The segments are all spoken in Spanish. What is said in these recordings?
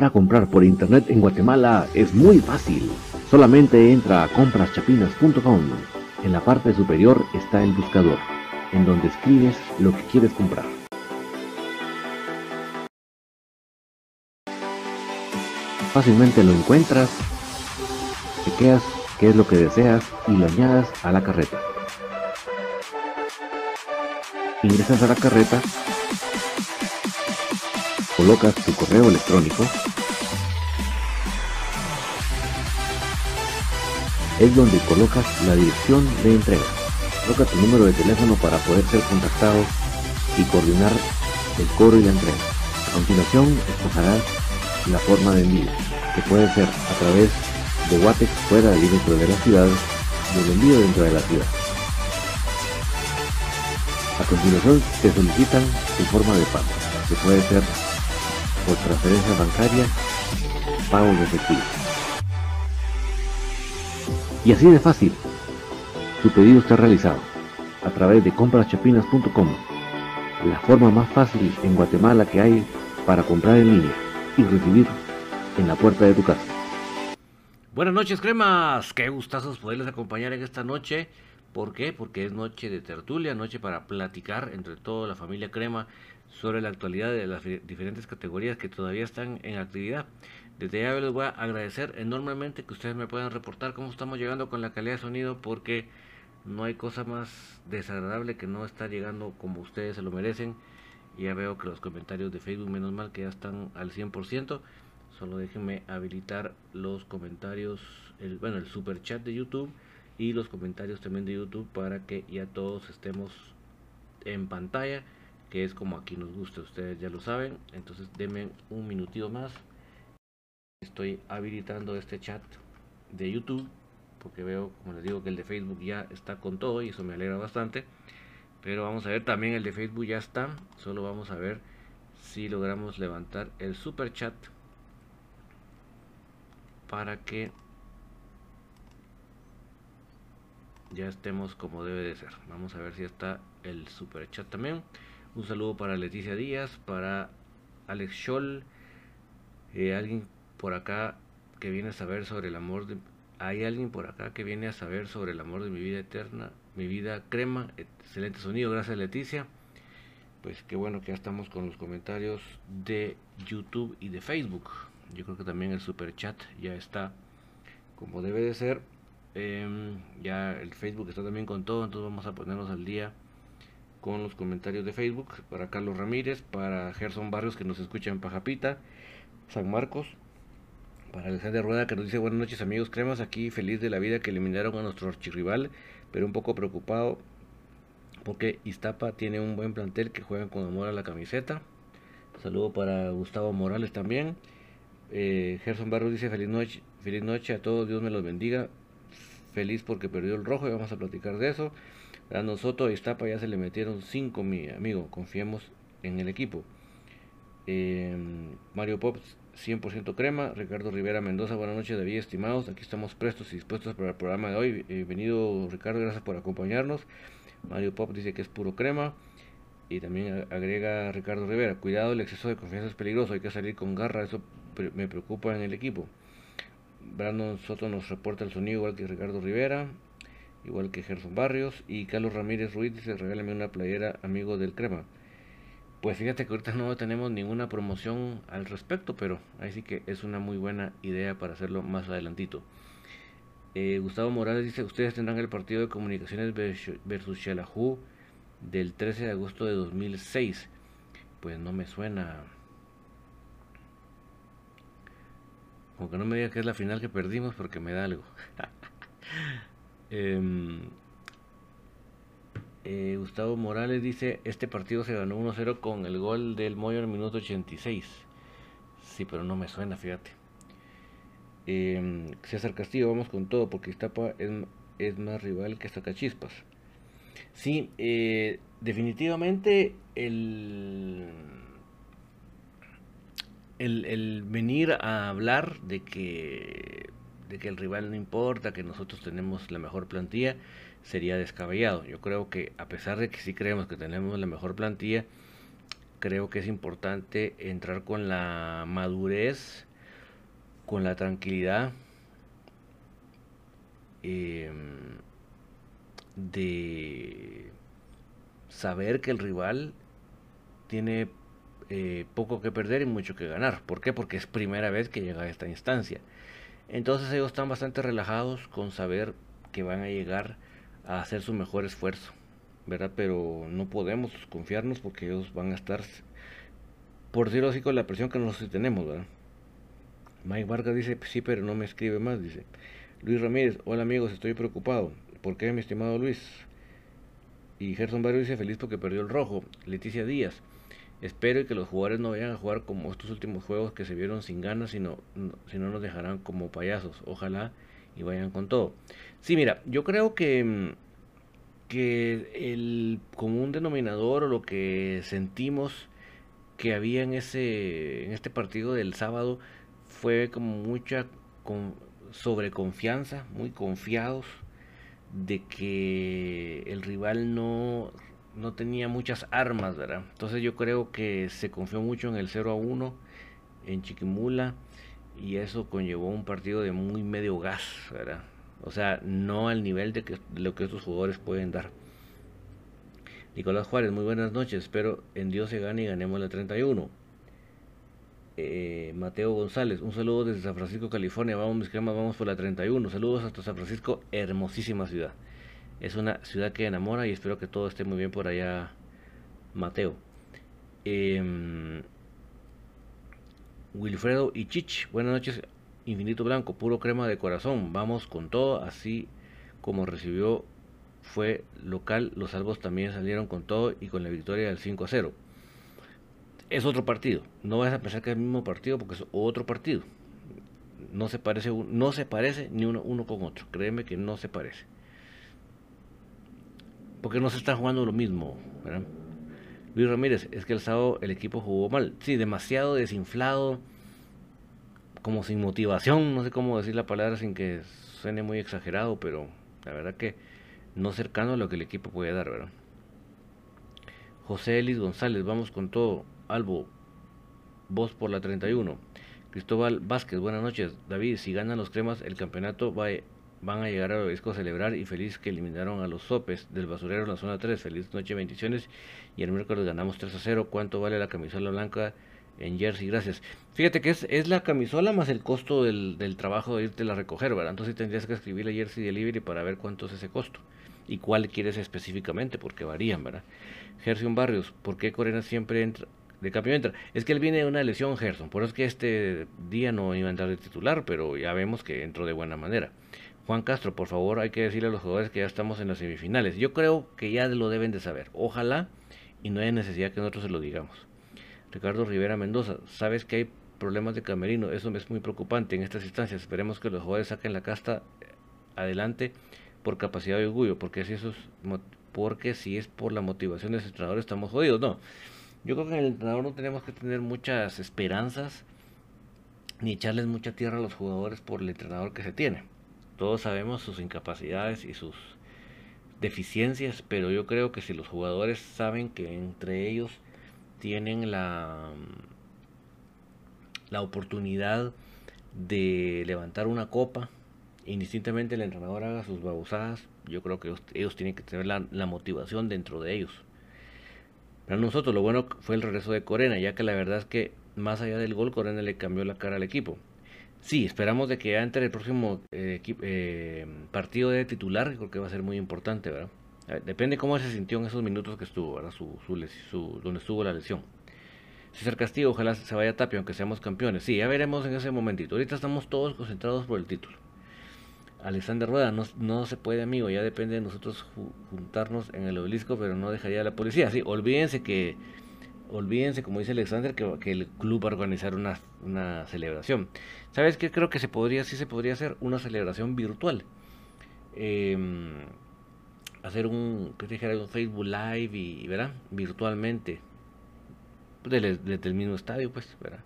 Ahora comprar por internet en Guatemala es muy fácil. Solamente entra a compraschapinas.com. En la parte superior está el buscador, en donde escribes lo que quieres comprar. Fácilmente lo encuentras, chequeas qué es lo que deseas y lo añadas a la carreta. Ingresas a la carreta colocas tu correo electrónico, es donde colocas la dirección de entrega. Coloca tu número de teléfono para poder ser contactado y coordinar el cobro y la entrega. A continuación, escogerás la forma de envío, que puede ser a través de Watex fuera y dentro de la ciudad y el envío dentro de la ciudad. A continuación, te solicitan tu forma de pago, que puede ser por transferencia bancaria, pago de efectivo. Y así de fácil, tu pedido está realizado a través de compraschapinas.com, la forma más fácil en Guatemala que hay para comprar en línea y recibir en la puerta de tu casa. Buenas noches, cremas. Qué gustazos poderles acompañar en esta noche. ¿Por qué? Porque es noche de tertulia, noche para platicar entre toda la familia crema sobre la actualidad de las diferentes categorías que todavía están en actividad. Desde ya les voy a agradecer enormemente que ustedes me puedan reportar cómo estamos llegando con la calidad de sonido porque no hay cosa más desagradable que no estar llegando como ustedes se lo merecen. Ya veo que los comentarios de Facebook, menos mal que ya están al 100%. Solo déjenme habilitar los comentarios, bueno, el super chat de YouTube y los comentarios también de YouTube para que ya todos estemos en pantalla que es como aquí nos gusta, ustedes ya lo saben. Entonces denme un minutito más. Estoy habilitando este chat de YouTube porque veo, como les digo, que el de Facebook ya está con todo y eso me alegra bastante. Pero vamos a ver, también el de Facebook ya está. Solo vamos a ver si logramos levantar el super chat para que ya estemos como debe de ser. Vamos a ver si está el super chat también. Un saludo para Leticia Díaz, para Alex Scholl, eh, alguien por acá que viene a saber sobre el amor de... Hay alguien por acá que viene a saber sobre el amor de mi vida eterna, mi vida crema, excelente sonido, gracias Leticia. Pues qué bueno que ya estamos con los comentarios de YouTube y de Facebook. Yo creo que también el super chat ya está como debe de ser. Em, ya el Facebook está también con todo, entonces vamos a ponernos al día con los comentarios de Facebook. Para Carlos Ramírez, para Gerson Barrios que nos escucha en Pajapita, San Marcos. Para Alexander Rueda que nos dice buenas noches amigos cremas, aquí feliz de la vida que eliminaron a nuestro archirrival, pero un poco preocupado porque Iztapa tiene un buen plantel que juega con amor a la camiseta. Saludo para Gustavo Morales también. Eh, Gerson Barrios dice feliz noche, feliz noche a todos, Dios me los bendiga. Feliz porque perdió el rojo y vamos a platicar de eso. A Soto y Iztapa ya se le metieron 5, mi amigo. Confiemos en el equipo. Em, Mario Pop, 100% crema. Ricardo Rivera Mendoza, buenas noches, David, estimados. Aquí estamos prestos y dispuestos para el programa de hoy. Bienvenido, Ricardo, gracias por acompañarnos. Mario Pop dice que es puro crema. Y también agrega Ricardo Rivera, cuidado, el exceso de confianza es peligroso, hay que salir con garra, eso me preocupa en el equipo. Brandon Soto nos reporta el sonido igual que Ricardo Rivera igual que Gerson Barrios. Y Carlos Ramírez Ruiz dice, regálame una playera amigo del crema. Pues fíjate que ahorita no tenemos ninguna promoción al respecto, pero ahí sí que es una muy buena idea para hacerlo más adelantito. Eh, Gustavo Morales dice, ustedes tendrán el partido de comunicaciones versus Xelajú del 13 de agosto de 2006. Pues no me suena. Aunque no me diga que es la final que perdimos porque me da algo. Em, Eh, Gustavo Morales dice, este partido se ganó 1-0 con el gol del Moyo en el minuto 86. Sí, pero no me suena, fíjate. Eh, César Castillo, vamos con todo, porque Iztapa es, es más rival que Zacachispas. Sí, eh, definitivamente el, el, el, venir a hablar de que, de que el rival no importa, que nosotros tenemos la mejor plantilla, sería descabellado. Yo creo que a pesar de que sí creemos que tenemos la mejor plantilla, creo que es importante entrar con la madurez, con la tranquilidad eh, de saber que el rival tiene eh, poco que perder y mucho que ganar. ¿Por qué? Porque es primera vez que llega a esta instancia. Entonces ellos están bastante relajados con saber que van a llegar a hacer su mejor esfuerzo, ¿verdad? Pero no podemos confiarnos porque ellos van a estar, por decirlo así, con la presión que nosotros tenemos, ¿verdad? Mike Vargas dice, sí, pero no me escribe más, dice. Luis Ramírez, hola amigos, estoy preocupado. ¿Por qué, mi estimado Luis? Y Gerson Barrio dice, feliz porque perdió el rojo. Leticia Díaz, espero que los jugadores no vayan a jugar como estos últimos juegos que se vieron sin ganas, sino, si no nos dejarán como payasos. Ojalá y vayan con todo. Sí, mira, yo creo que, que el común denominador o lo que sentimos que había en, ese, en este partido del sábado fue como mucha con, sobreconfianza, muy confiados de que el rival no, no tenía muchas armas, ¿verdad? Entonces yo creo que se confió mucho en el 0 a 1 en Chiquimula y eso conllevó un partido de muy medio gas, ¿verdad? O sea, no al nivel de, lo que estos jugadores pueden dar. Nicolás Juárez, muy buenas noches. Espero en Dios se gane y ganemos la 31. Eh, Mateo González, un saludo desde San Francisco, California. Vamos, mis cremas, vamos por la 31. Saludos hasta San Francisco, hermosísima ciudad. Es una ciudad que enamora y espero que todo esté muy bien por allá, Mateo. Eh, Wilfredo y Chich, buenas noches, Infinito Blanco, puro crema de corazón. Vamos con todo, así como recibió fue local, los salvos también salieron con todo y con la victoria del 5 a 0. Es otro partido, no vas a pensar que es el mismo partido porque es otro partido. No se parece, no se parece ni uno, uno con otro, créeme que no se parece. Porque no se está jugando lo mismo, ¿verdad? Luis Ramírez, es que el sábado el equipo jugó mal. Sí, demasiado desinflado, como sin motivación, no sé cómo decir la palabra sin que suene muy exagerado, pero la verdad que no cercano a lo que el equipo puede dar, ¿verdad? José Elis González, vamos con todo. Albo, voz por la 31. Cristóbal Vázquez, buenas noches. David, si ganan los cremas, el campeonato va, van a llegar a Obelisco a celebrar y feliz que eliminaron a los sopes del basurero en la zona 3. Feliz noche, bendiciones. Y el miércoles ganamos 3 a 0. ¿Cuánto vale la camisola blanca en jersey? Gracias. Fíjate que es, es la camisola más el costo del, del trabajo de irte a recoger, ¿verdad? Entonces tendrías que escribir la jersey delivery para ver cuánto es ese costo y cuál quieres específicamente, porque varían, ¿verdad? Gerson Barrios, ¿por qué Corena siempre entra? De cambio entra. Es que él viene de una lesión, Gerson. Por eso es que este día no iba a entrar de titular, pero ya vemos que entró de buena manera. Juan Castro, por favor, hay que decirle a los jugadores que ya estamos en las semifinales. Yo creo que ya lo deben de saber. Ojalá y no hay necesidad que nosotros se lo digamos. Ricardo Rivera Mendoza, sabes que hay problemas de camerino. Eso es muy preocupante en estas instancias. Esperemos que los jugadores saquen la casta adelante por capacidad de orgullo. Porque si, eso es, porque si es por la motivación de ese entrenador estamos jodidos. No. Yo creo que en el entrenador no tenemos que tener muchas esperanzas ni echarles mucha tierra a los jugadores por el entrenador que se tiene. Todos sabemos sus incapacidades y sus deficiencias, pero yo creo que si los jugadores saben que entre ellos tienen la, la oportunidad de levantar una copa, indistintamente el entrenador haga sus babosadas, yo creo que ellos, tienen que tener la, la, motivación dentro de ellos. Para nosotros lo bueno fue el regreso de Corena, ya que la verdad es que más allá del gol, Corena le cambió la cara al equipo. Sí, esperamos de que entre el próximo eh, eh, partido de titular, creo que va a ser muy importante, ¿verdad? Depende cómo se sintió en esos minutos que estuvo, ¿verdad? Su, su, su, donde estuvo la lesión. César Castillo, ojalá se vaya a Tapia, aunque seamos campeones. Sí, ya veremos en ese momentito. Ahorita estamos todos concentrados por el título. Alexander Rueda, no, no, se puede, amigo, ya depende de nosotros juntarnos en el obelisco, pero no dejaría la policía. Sí, olvídense que, olvídense, como dice Alexander, que, que el club va a organizar una, una, celebración. ¿Sabes qué? Creo que se podría, sí se podría hacer una celebración virtual. Em, hacer un, que dijera, un Facebook Live y, ¿verdad? Virtualmente. Desde, el mismo estadio, pues, ¿verdad?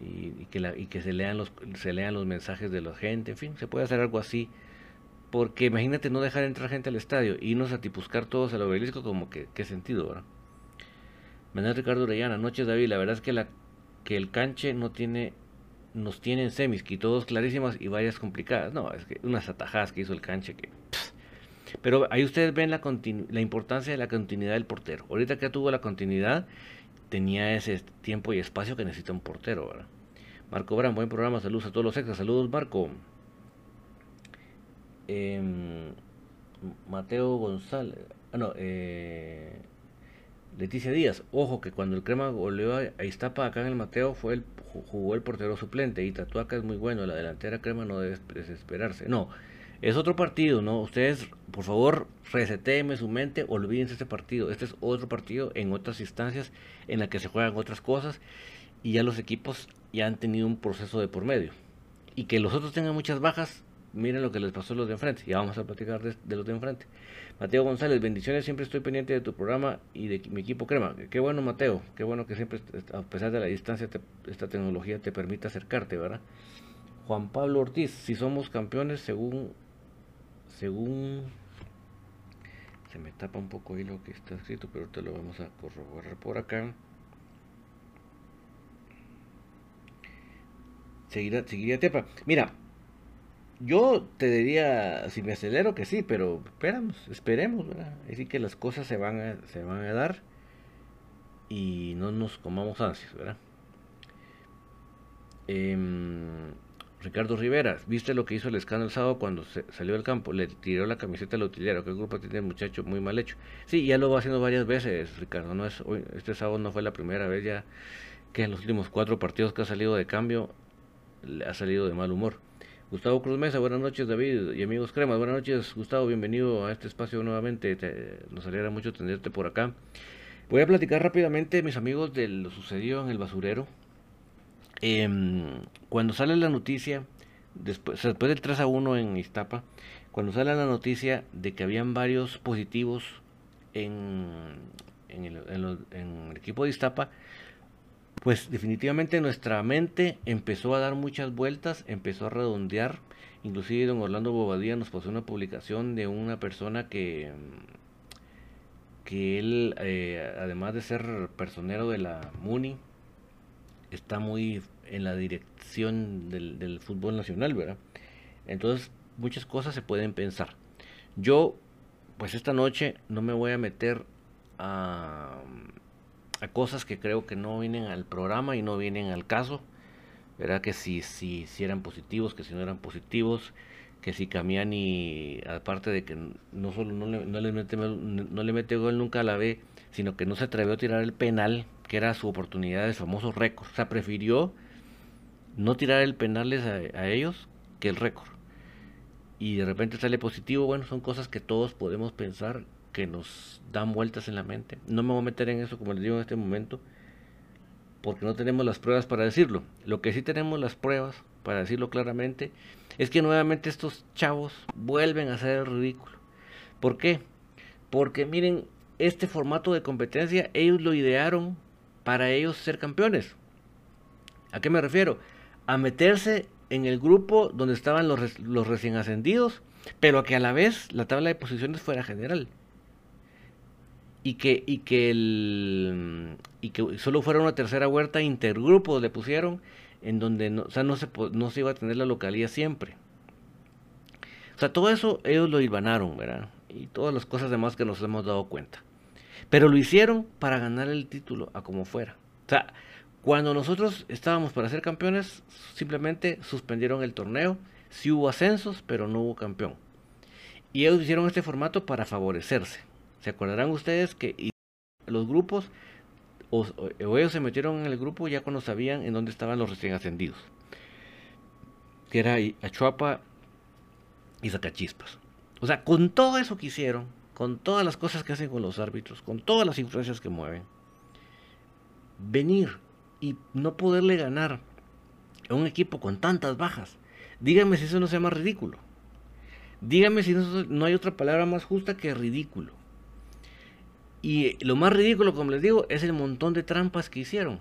y, que, la, y que se lean los se lean los mensajes de la gente, en fin, se puede hacer algo así. Porque imagínate no dejar entrar gente al estadio y irnos a tipuscar todos al obelisco, como que, qué sentido, ¿verdad? Manuel Ricardo Orellana, noches David, la verdad es que el canche no tiene nos tienen semis, que todos clarísimas y varias complicadas. No, es que unas atajadas que hizo el canche que pero ahí ustedes ven la, la importancia de la continuidad del portero. Ahorita que tuvo la continuidad, tenía ese tiempo y espacio que necesita un portero, ¿verdad? Marco Bran, buen programa, saludos a todos los extras, saludos Marco. Em, Mateo González, ah, no, eh, Leticia Díaz, ojo que cuando el Crema goleó a Iztapa acá en el Mateo fue el, jugó el portero suplente y Tatuaca es muy bueno, la delantera Crema no debe desesperarse. No, es otro partido, ¿no? Ustedes, por favor, resetéenme su mente, olvídense este partido. Este es otro partido en otras instancias en la que se juegan otras cosas y ya los equipos ya han tenido un proceso de por medio. Y que los otros tengan muchas bajas, miren lo que les pasó a los de enfrente. Ya vamos a platicar de, los de enfrente. Mateo González, bendiciones, siempre estoy pendiente de tu programa y de mi equipo Crema. Qué bueno, Mateo, qué bueno que siempre, a pesar de la distancia, esta tecnología te permite acercarte, ¿verdad? Juan Pablo Ortiz, si somos campeones según según se me tapa un poco ahí lo que está escrito, pero te lo vamos a corroborar por acá. Seguirá, seguiría Tepa. Mira, yo te diría, si me acelero, que sí, pero esperamos, esperemos, ¿verdad? Así que las cosas se van a, se van a dar y no nos comamos ansias, ¿verdad? Eh, Ricardo Rivera, ¿viste lo que hizo el escándalo el sábado cuando salió del campo? Le tiró la camiseta al utilero. ¿Qué grupo tiene el muchacho? Muy mal hecho. Sí, ya lo va haciendo varias veces, Ricardo. No es hoy, este sábado no fue la primera vez ya que en los últimos cuatro partidos que ha salido de cambio le ha salido de mal humor. Gustavo Cruz Mesa, buenas noches David y amigos cremas, buenas noches Gustavo, bienvenido a este espacio nuevamente, nos alegra mucho tenerte por acá. Voy a platicar rápidamente, mis amigos, de lo sucedido en el basurero, Em, cuando sale la noticia, después, después del 3 a 1 en Iztapa, cuando sale la noticia de que habían varios positivos en, en, el, equipo de Iztapa, pues definitivamente nuestra mente empezó a dar muchas vueltas, empezó a redondear. Inclusive don Orlando Bobadilla nos pasó una publicación de una persona que, que él, eh, además de ser personero de la MUNI, está muy en la dirección del, fútbol nacional, ¿verdad? Entonces, muchas cosas se pueden pensar. Yo, pues esta noche no me voy a meter a, a cosas que creo que no vienen al programa y no vienen al caso. ¿Verdad? Que si, si, si eran positivos, que si no eran positivos, que si Camiani, aparte de que no solo no le, no le, mete, no le mete gol nunca a la B, sino que no se atrevió a tirar el penal que era su oportunidad de famoso récord. O sea, prefirió no tirar el penales a, a ellos que el récord. Y de repente sale positivo, bueno, son cosas que todos podemos pensar que nos dan vueltas en la mente. No me voy a meter en eso, como les digo en este momento, porque no tenemos las pruebas para decirlo. Lo que sí tenemos las pruebas, para decirlo claramente, es que nuevamente estos chavos vuelven a hacer el ridículo. ¿Por qué? Porque miren, este formato de competencia ellos lo idearon para ellos ser campeones. ¿A qué me refiero? A meterse en el grupo donde estaban los, los recién ascendidos, pero que a la vez la tabla de posiciones fuera general. Y que, y que, el, y que solo fuera una tercera huerta intergrupo le pusieron, en donde no, o sea, no, se, no se iba a tener la localidad siempre. O sea, todo eso ellos lo hilvanaron, ¿verdad? Y todas las cosas demás que nos hemos dado cuenta. Pero lo hicieron para ganar el título a como fuera. O sea, cuando nosotros estábamos para ser campeones, simplemente suspendieron el torneo. Sí hubo ascensos, pero no hubo campeón. Y ellos hicieron este formato para favorecerse. ¿Se acordarán ustedes que los grupos, o, ellos se metieron en el grupo ya cuando sabían en dónde estaban los recién ascendidos? Que era Achuapa y saca chispas. O sea, con todo eso que hicieron, con todas las cosas que hacen con los árbitros, con todas las influencias que mueven, venir y no poderle ganar a un equipo con tantas bajas, dígame si eso no se llama ridículo. Dígame si no, hay otra palabra más justa que ridículo. Y lo más ridículo, como les digo, es el montón de trampas que hicieron.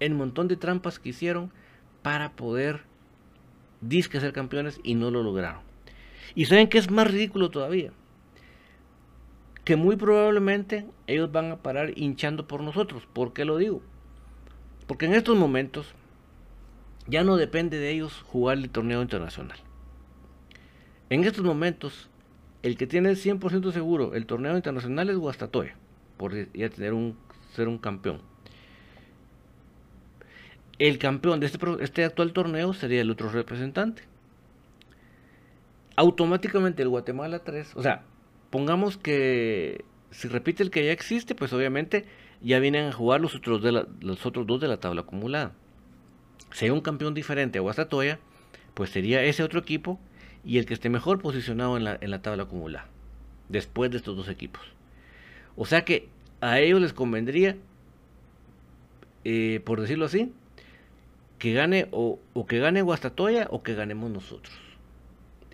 El montón de trampas que hicieron para poder disque ser campeones y no lo lograron. Y saben que es más ridículo todavía. Que muy probablemente ellos van a parar hinchando por nosotros. ¿Por qué lo digo? Porque en estos momentos ya no depende de ellos jugar el torneo internacional. En estos momentos, el que tiene 100% seguro el torneo internacional es Guastatoya, por ya tener un, ser un campeón. El campeón de este, este actual torneo sería el otro representante. Automáticamente el Guatemala 3, o sea, pongamos que si repite el que ya existe, pues obviamente ya vienen a jugar los otros, de los otros dos de la tabla acumulada. Si hay un campeón diferente a Guastatoya, pues sería ese otro equipo y el que esté mejor posicionado en la, en la tabla acumulada, después de estos dos equipos. O sea que a ellos les convendría, eh, por decirlo así, que gane o, que gane Guastatoya o que ganemos nosotros.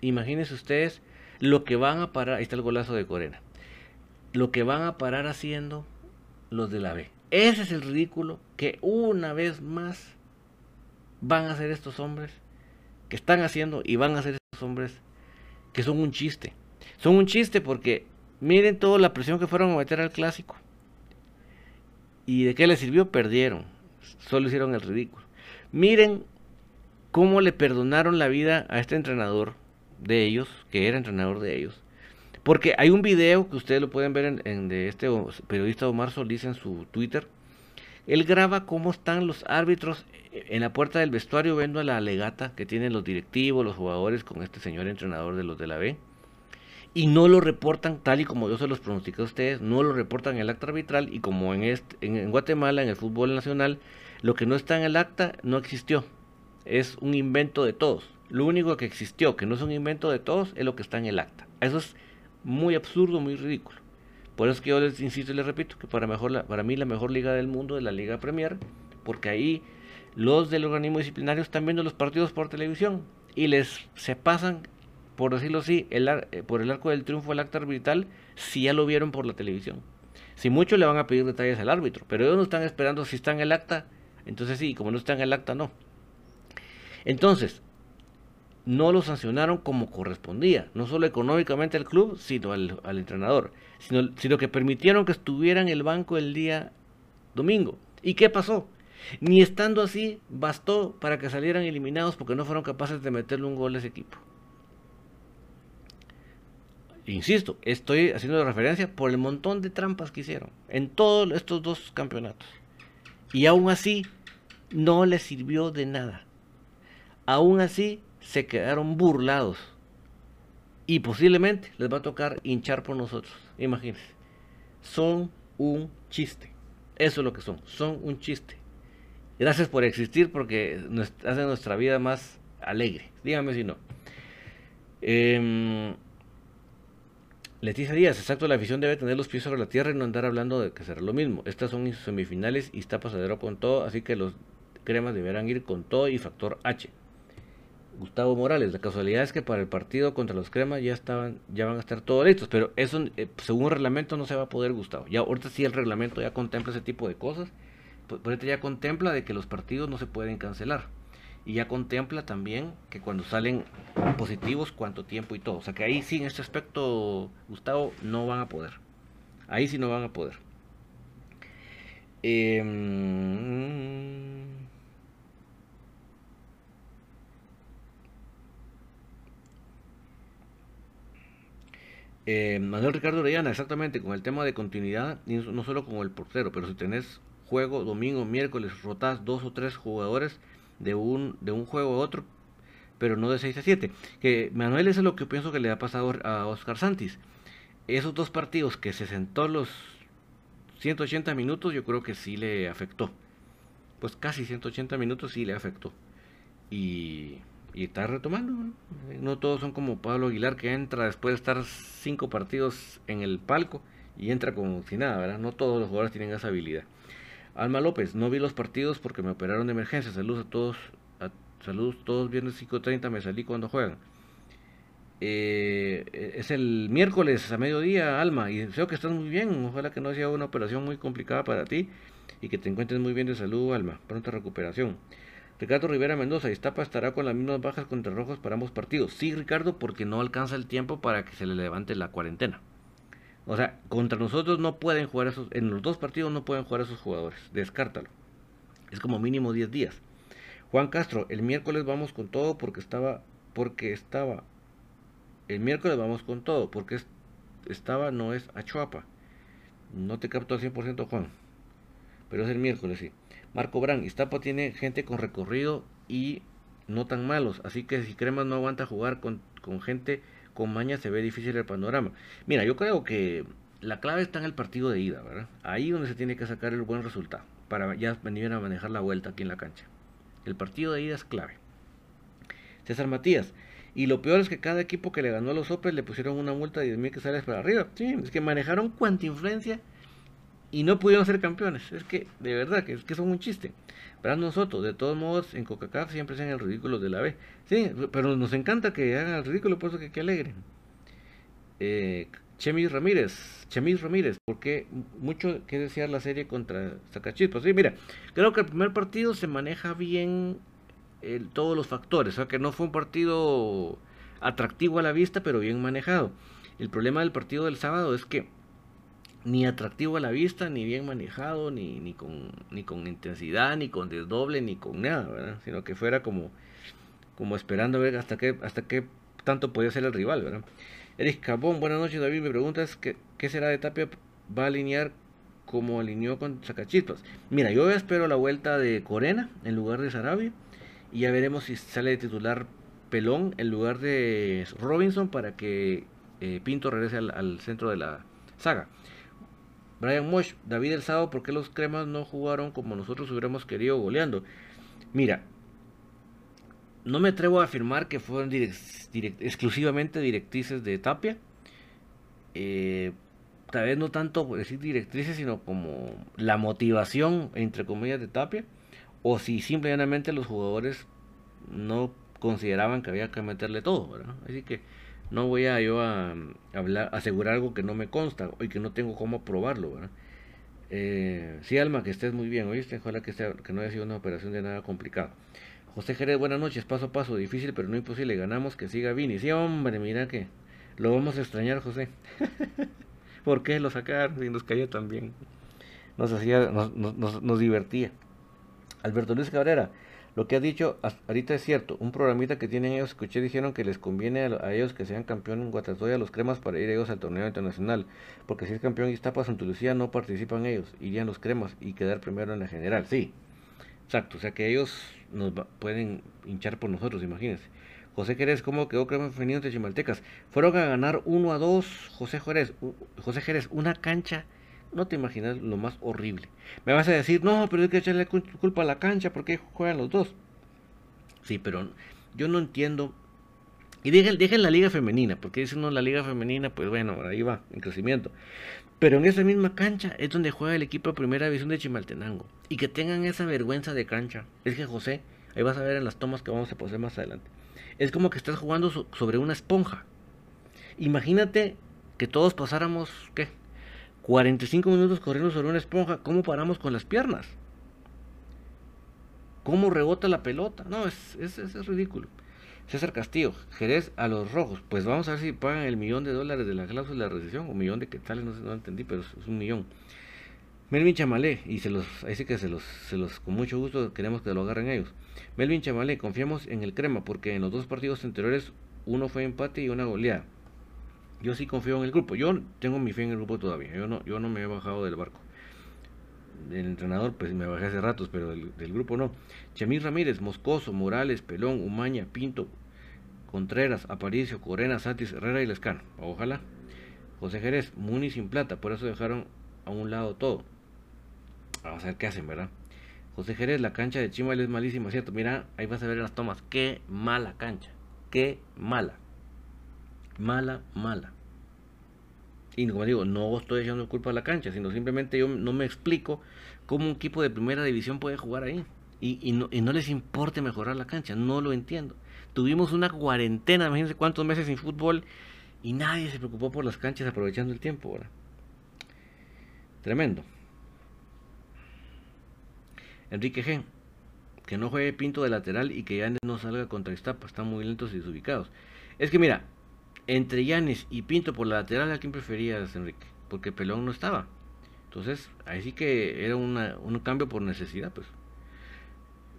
Imagínense ustedes lo que van a parar, ahí está el golazo de Corena, lo que van a parar haciendo los de la B. Ese es el ridículo que una vez más van a hacer estos hombres, que están haciendo y van a hacer estos hombres que son un chiste. Son un chiste porque miren toda la presión que fueron a meter al clásico. ¿Y de qué les sirvió? Perdieron. Solo hicieron el ridículo. Miren cómo le perdonaron la vida a este entrenador de ellos, que era entrenador de ellos. Porque hay un video que ustedes lo pueden ver en, de este periodista Omar Solís en su Twitter. Él graba cómo están los árbitros en la puerta del vestuario viendo a la alegata que tienen los directivos, los jugadores con este señor entrenador de los de la B. Y no lo reportan tal y como yo se los pronostiqué a ustedes, no lo reportan en el acta arbitral y como en, este, en Guatemala, en el fútbol nacional, lo que no está en el acta no existió. Es un invento de todos. Lo único que existió, que no es un invento de todos, es lo que está en el acta. Eso es muy absurdo, muy ridículo. Por eso es que yo les insisto y les repito que para, mejor, para mí la mejor liga del mundo es la Liga Premier, porque ahí los del organismo disciplinario están viendo los partidos por televisión y les se pasan, por decirlo así, el, eh, por el arco del triunfo el acta arbitral si ya lo vieron por la televisión. Si mucho le van a pedir detalles al árbitro, pero ellos no están esperando si está en el acta entonces sí, como no está en el acta, no. Entonces, no lo sancionaron como correspondía, no solo económicamente al club, sino al, entrenador, sino, que permitieron que estuviera en el banco el día domingo. ¿Y qué pasó? Ni estando así, bastó para que salieran eliminados porque no fueron capaces de meterle un gol a ese equipo. Insisto, estoy haciendo referencia por el montón de trampas que hicieron en todos estos dos campeonatos. Y aún así, no les sirvió de nada. Aún así, se quedaron burlados. Y posiblemente les va a tocar hinchar por nosotros. Imagínense. Son un chiste. Eso es lo que son. Son un chiste. Gracias por existir porque hacen nuestra vida más alegre. Dígame si no. Eh, Leticia Díaz, exacto, la afición debe tener los pies sobre la tierra y no andar hablando de que será lo mismo. Estas son semifinales y está pasadero con todo, así que los cremas deberán ir con todo y factor H. Gustavo Morales, la casualidad es que para el partido contra los cremas ya estaban, ya van a estar todos listos, pero eso eh, según el reglamento no se va a poder, Gustavo. Ya ahorita sí el reglamento ya contempla ese tipo de cosas, por, por ya contempla de que los partidos no se pueden cancelar y ya contempla también que cuando salen positivos cuánto tiempo y todo. O sea que ahí sí en este aspecto, Gustavo, no van a poder. Ahí sí no van a poder. Em, eh, Manuel Ricardo Orellana, exactamente, con el tema de continuidad, no solo con el portero, pero si tenés juego domingo, miércoles, rotás dos o tres jugadores, de un, de un juego a otro, pero no de 6 a 7. Que Manuel, eso es lo que pienso que le ha pasado a Oscar Santis. Esos dos partidos que se sentó los 180 minutos, yo creo que sí le afectó. Pues casi 180 minutos sí le afectó. Y y está retomando. ¿no? todos son como Pablo Aguilar que entra después de estar cinco partidos en el palco y entra como si nada, ¿verdad? No todos los jugadores tienen esa habilidad. Alma López, no vi los partidos porque me operaron de emergencia. Saludos a todos. saludos todos viernes 5.30, me salí cuando juegan. Eh, es el miércoles a mediodía, Alma, y deseo que estás muy bien. Ojalá que no sea una operación muy complicada para ti y que te encuentres muy bien de salud, Alma. Pronta recuperación. Ricardo Rivera Mendoza, Iztapa estará con las mismas bajas contra Rojos para ambos partidos. Sí, Ricardo, porque no alcanza el tiempo para que se le levante la cuarentena. O sea, contra nosotros no pueden jugar esos, en los dos partidos no pueden jugar esos jugadores. Descártalo. Es como mínimo 10 días. Juan Castro, el miércoles vamos con todo porque estaba, porque estaba. El miércoles vamos con todo porque estaba no es Achuapa. No te capto al 100% Juan. Pero es el miércoles, sí. Marco Brand, Iztapa tiene gente con recorrido y no tan malos, así que si Cremas no aguanta jugar con, gente con maña se ve difícil el panorama. Mira, yo creo que la clave está en el partido de ida, ¿verdad? Ahí donde se tiene que sacar el buen resultado para ya venir a manejar la vuelta aquí en la cancha. El partido de ida es clave. César Matías, y lo peor es que cada equipo que le ganó a los Opes le pusieron una multa de 10 mil que sales para arriba. Sí, es que manejaron cuanta influencia y no pudieron ser campeones. Es que, de verdad, que, que son un chiste. Brandon Soto, de todos modos, en Coca-Cola siempre sean el ridículo de la B. Sí, pero nos encanta que hagan el ridículo, por eso que, que alegren. Eh, Chemis Ramírez, Chemis Ramírez, porque mucho que desear la serie contra Zacachispas. Sí, mira, creo que el primer partido se maneja bien todos los factores, o sea que no fue un partido atractivo a la vista, pero bien manejado. El problema del partido del sábado es que ni atractivo a la vista, ni bien manejado, ni, ni, con, ni con intensidad, ni con desdoble, ni con nada, ¿verdad? Sino que fuera como, como esperando a ver hasta qué, hasta qué tanto podía ser el rival, ¿verdad? Eric Cabón, buenas noches David, mi pregunta ¿qué, será de Tapia? ¿Va a alinear como alineó con Sacachispas? Mira, yo espero la vuelta de Corena en lugar de Sarabia y ya veremos si sale de titular Pelón en lugar de Robinson para que eh, Pinto regrese al centro de la saga. Brian Mosh, David El Sábado, ¿por qué los cremas no jugaron como nosotros hubiéramos querido goleando? Mira, no me atrevo a afirmar que fueron exclusivamente directrices de Tapia. Eh, tal vez no tanto decir directrices, sino como la motivación, entre comillas, de Tapia. O si simplemente los jugadores no consideraban que había que meterle todo, ¿verdad? Así que no voy a yo a, hablar, asegurar algo que no me consta y que no tengo cómo probarlo, ¿verdad? Eh, sí, Alma, que estés muy bien, ¿oíste? Ojalá que, sea, que no haya sido una operación de nada complicado. José Jerez, buenas noches, paso a paso, difícil pero no imposible, ganamos, que siga Vini. Sí, hombre, mira que lo vamos a extrañar, José. ¿Por qué lo sacaron y nos cayó también? Nos hacía, nos, nos, nos divertía. Alberto Luis Cabrera, lo que ha dicho ahorita es cierto. Un programita que tienen ellos, escuché, dijeron que les conviene a, ellos que sean campeón en Guatatoya, los cremas, para ir ellos al torneo internacional. Porque si es campeón Iztapa, Santa Lucía, no participan ellos. Irían los cremas y quedar primero en la general. Sí, exacto. O sea que ellos nos pueden hinchar por nosotros, imagínense. José Jerez, ¿cómo quedó crema femenino de Chimaltecas? Fueron a ganar 1 a 2. José Jerez, José Jerez, una cancha no te imaginas lo más horrible. Me vas a decir, no, pero hay que echarle culpa a la cancha porque juegan los dos. Sí, pero yo no entiendo. Y dejen, la liga femenina, porque dicen, no, la liga femenina, pues bueno, ahí va, en crecimiento. Pero en esa misma cancha es donde juega el equipo de primera división de Chimaltenango. Y que tengan esa vergüenza de cancha. Es que José, ahí vas a ver en las tomas que vamos a poner más adelante. Es como que estás jugando sobre una esponja. Imagínate que todos pasáramos, ¿qué? 45 minutos corriendo sobre una esponja, ¿cómo paramos con las piernas? ¿Cómo rebota la pelota? No, es, es, es ridículo. César Castillo, Jerez a los rojos. Pues vamos a ver si pagan el millón de dólares de la cláusula de recesión, o millón de quetzales, no sé, no entendí, pero es un millón. Melvin Chamalé, y se los, ahí sí que se los, se los, con mucho gusto queremos que lo agarren ellos. Melvin Chamalé, confiamos en el crema, porque en los dos partidos anteriores uno fue empate y una goleada yo sí confío en el grupo. Yo tengo mi fe en el grupo todavía. Yo no, yo no me he bajado del barco. El entrenador, pues me bajé hace ratos, pero del, grupo no. Chemir Ramírez, Moscoso, Morales, Pelón, Umaña, Pinto, Contreras, Aparicio, Corena, Satis, Herrera y Lescano. Ojalá. José Jerez, Muni sin plata, por eso dejaron a un lado todo. Vamos a ver qué hacen, ¿verdad? José Jerez, la cancha de Chimal es malísima, ¿cierto? Mira, ahí vas a ver las tomas. Qué mala cancha. Qué mala. Mala, mala. Y como digo, no estoy echando culpa a la cancha, sino simplemente yo no me explico cómo un equipo de primera división puede jugar ahí. Y, no, y no les importe mejorar la cancha, no lo entiendo. Tuvimos una cuarentena, imagínense cuántos meses sin fútbol, y nadie se preocupó por las canchas aprovechando el tiempo. ahora. Tremendo. Enrique G. Que no juegue Pinto de lateral y que Yanes no salga contra Iztapa. Están muy lentos y desubicados. Es que mira, entre Yanes y Pinto por la lateral, ¿a quién preferías, Enrique? Porque Pelón no estaba. Entonces, ahí sí que era un cambio por necesidad, pues.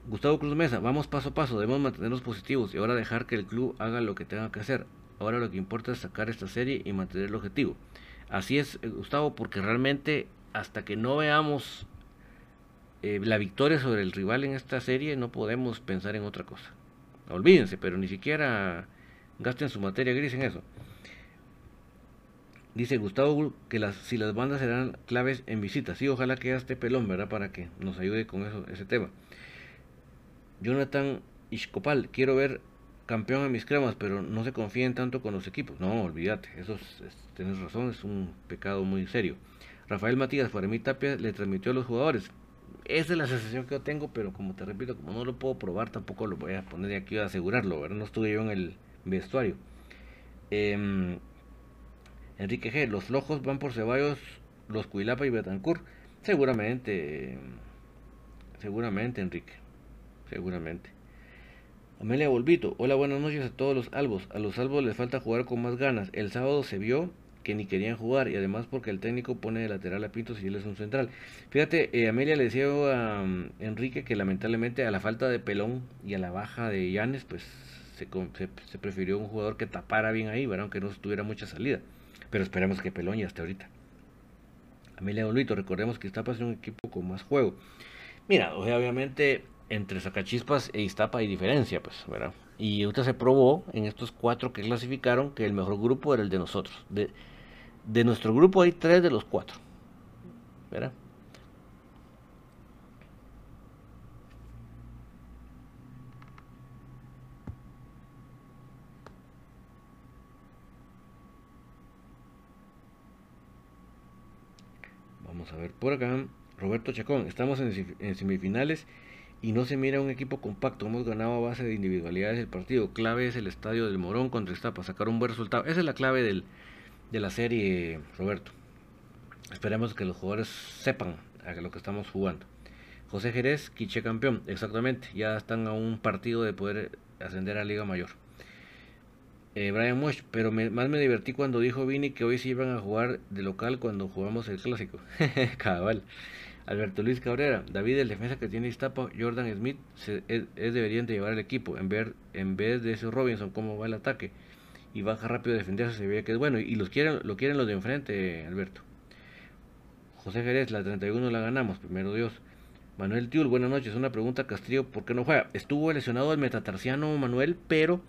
Gustavo Cruz Mesa, vamos paso a paso, debemos mantenernos positivos y ahora dejar que el club haga lo que tenga que hacer. Ahora lo que importa es sacar esta serie y mantener el objetivo. Así es, eh, Gustavo, porque realmente hasta que no veamos eh, la victoria sobre el rival en esta serie, no podemos pensar en otra cosa. Olvídense, pero ni siquiera gasten su materia gris en eso. Dice Gustavo que las, si las bandas serán claves en visitas. Sí, ojalá que esté pelón, ¿verdad? Para que nos ayude con eso, ese tema. Jonathan Ishkopal, quiero ver campeón a mis cremas, pero no se confíen tanto con los equipos. No, olvídate, eso es, tienes razón, es un pecado muy serio. Rafael Matías, para mí Tapia le transmitió a los jugadores. Esa es la sensación que yo tengo, pero como te repito, como no lo puedo probar, tampoco lo voy a poner aquí a asegurarlo, ¿verdad? No estuve yo en el vestuario. Em, Enrique G, los flojos van por Ceballos, los Cuilapa y Betancourt. Seguramente, seguramente, Enrique, seguramente. Amelia Volvito, hola, buenas noches a todos los albos. A los albos les falta jugar con más ganas. El sábado se vio que ni querían jugar y además porque el técnico pone de lateral a Pinto si él es un central. Fíjate, eh, Amelia le decía a um, Enrique que lamentablemente a la falta de pelón y a la baja de Llanes, pues se, prefirió un jugador que tapara bien ahí, ¿verdad? aunque no tuviera mucha salida. Pero esperemos que ya esté ahorita. Amelia Volvito, recordemos que está pasando un equipo con más juego. Mira, obviamente entre Sacachispas e Iztapa hay diferencia, pues, ¿verdad? Y ahorita se probó en estos cuatro que clasificaron que el mejor grupo era el de nosotros. De, de nuestro grupo hay tres de los cuatro. ¿Verdad? Vamos a ver por acá. Roberto Chacón, estamos en, semifinales y no se mira un equipo compacto. Hemos ganado a base de individualidades el partido. Clave es el estadio del Morón contra Estapa, sacar un buen resultado. Esa es la clave del, de la serie, Roberto. Esperemos que los jugadores sepan a lo que estamos jugando. José Jerez, Quiche campeón, exactamente. Ya están a un partido de poder ascender a Liga Mayor. Eh, Brian Mosh, pero más me divertí cuando dijo Vini que hoy sí iban a jugar de local cuando jugamos el clásico. Cabal. Alberto Luis Cabrera, David, el defensa que tiene Iztapa, Jordan Smith, es, deberían de llevar el equipo en, ver, en vez de ese Robinson, cómo va el ataque y baja rápido a defenderse, se ve que es bueno. Y los quieren, lo quieren los de enfrente, Alberto. José Jerez, la 31 la ganamos, primero Dios. Manuel Tiul, buenas noches. Una pregunta, Castillo, ¿por qué no juega? Estuvo lesionado el metatarsiano Manuel, pero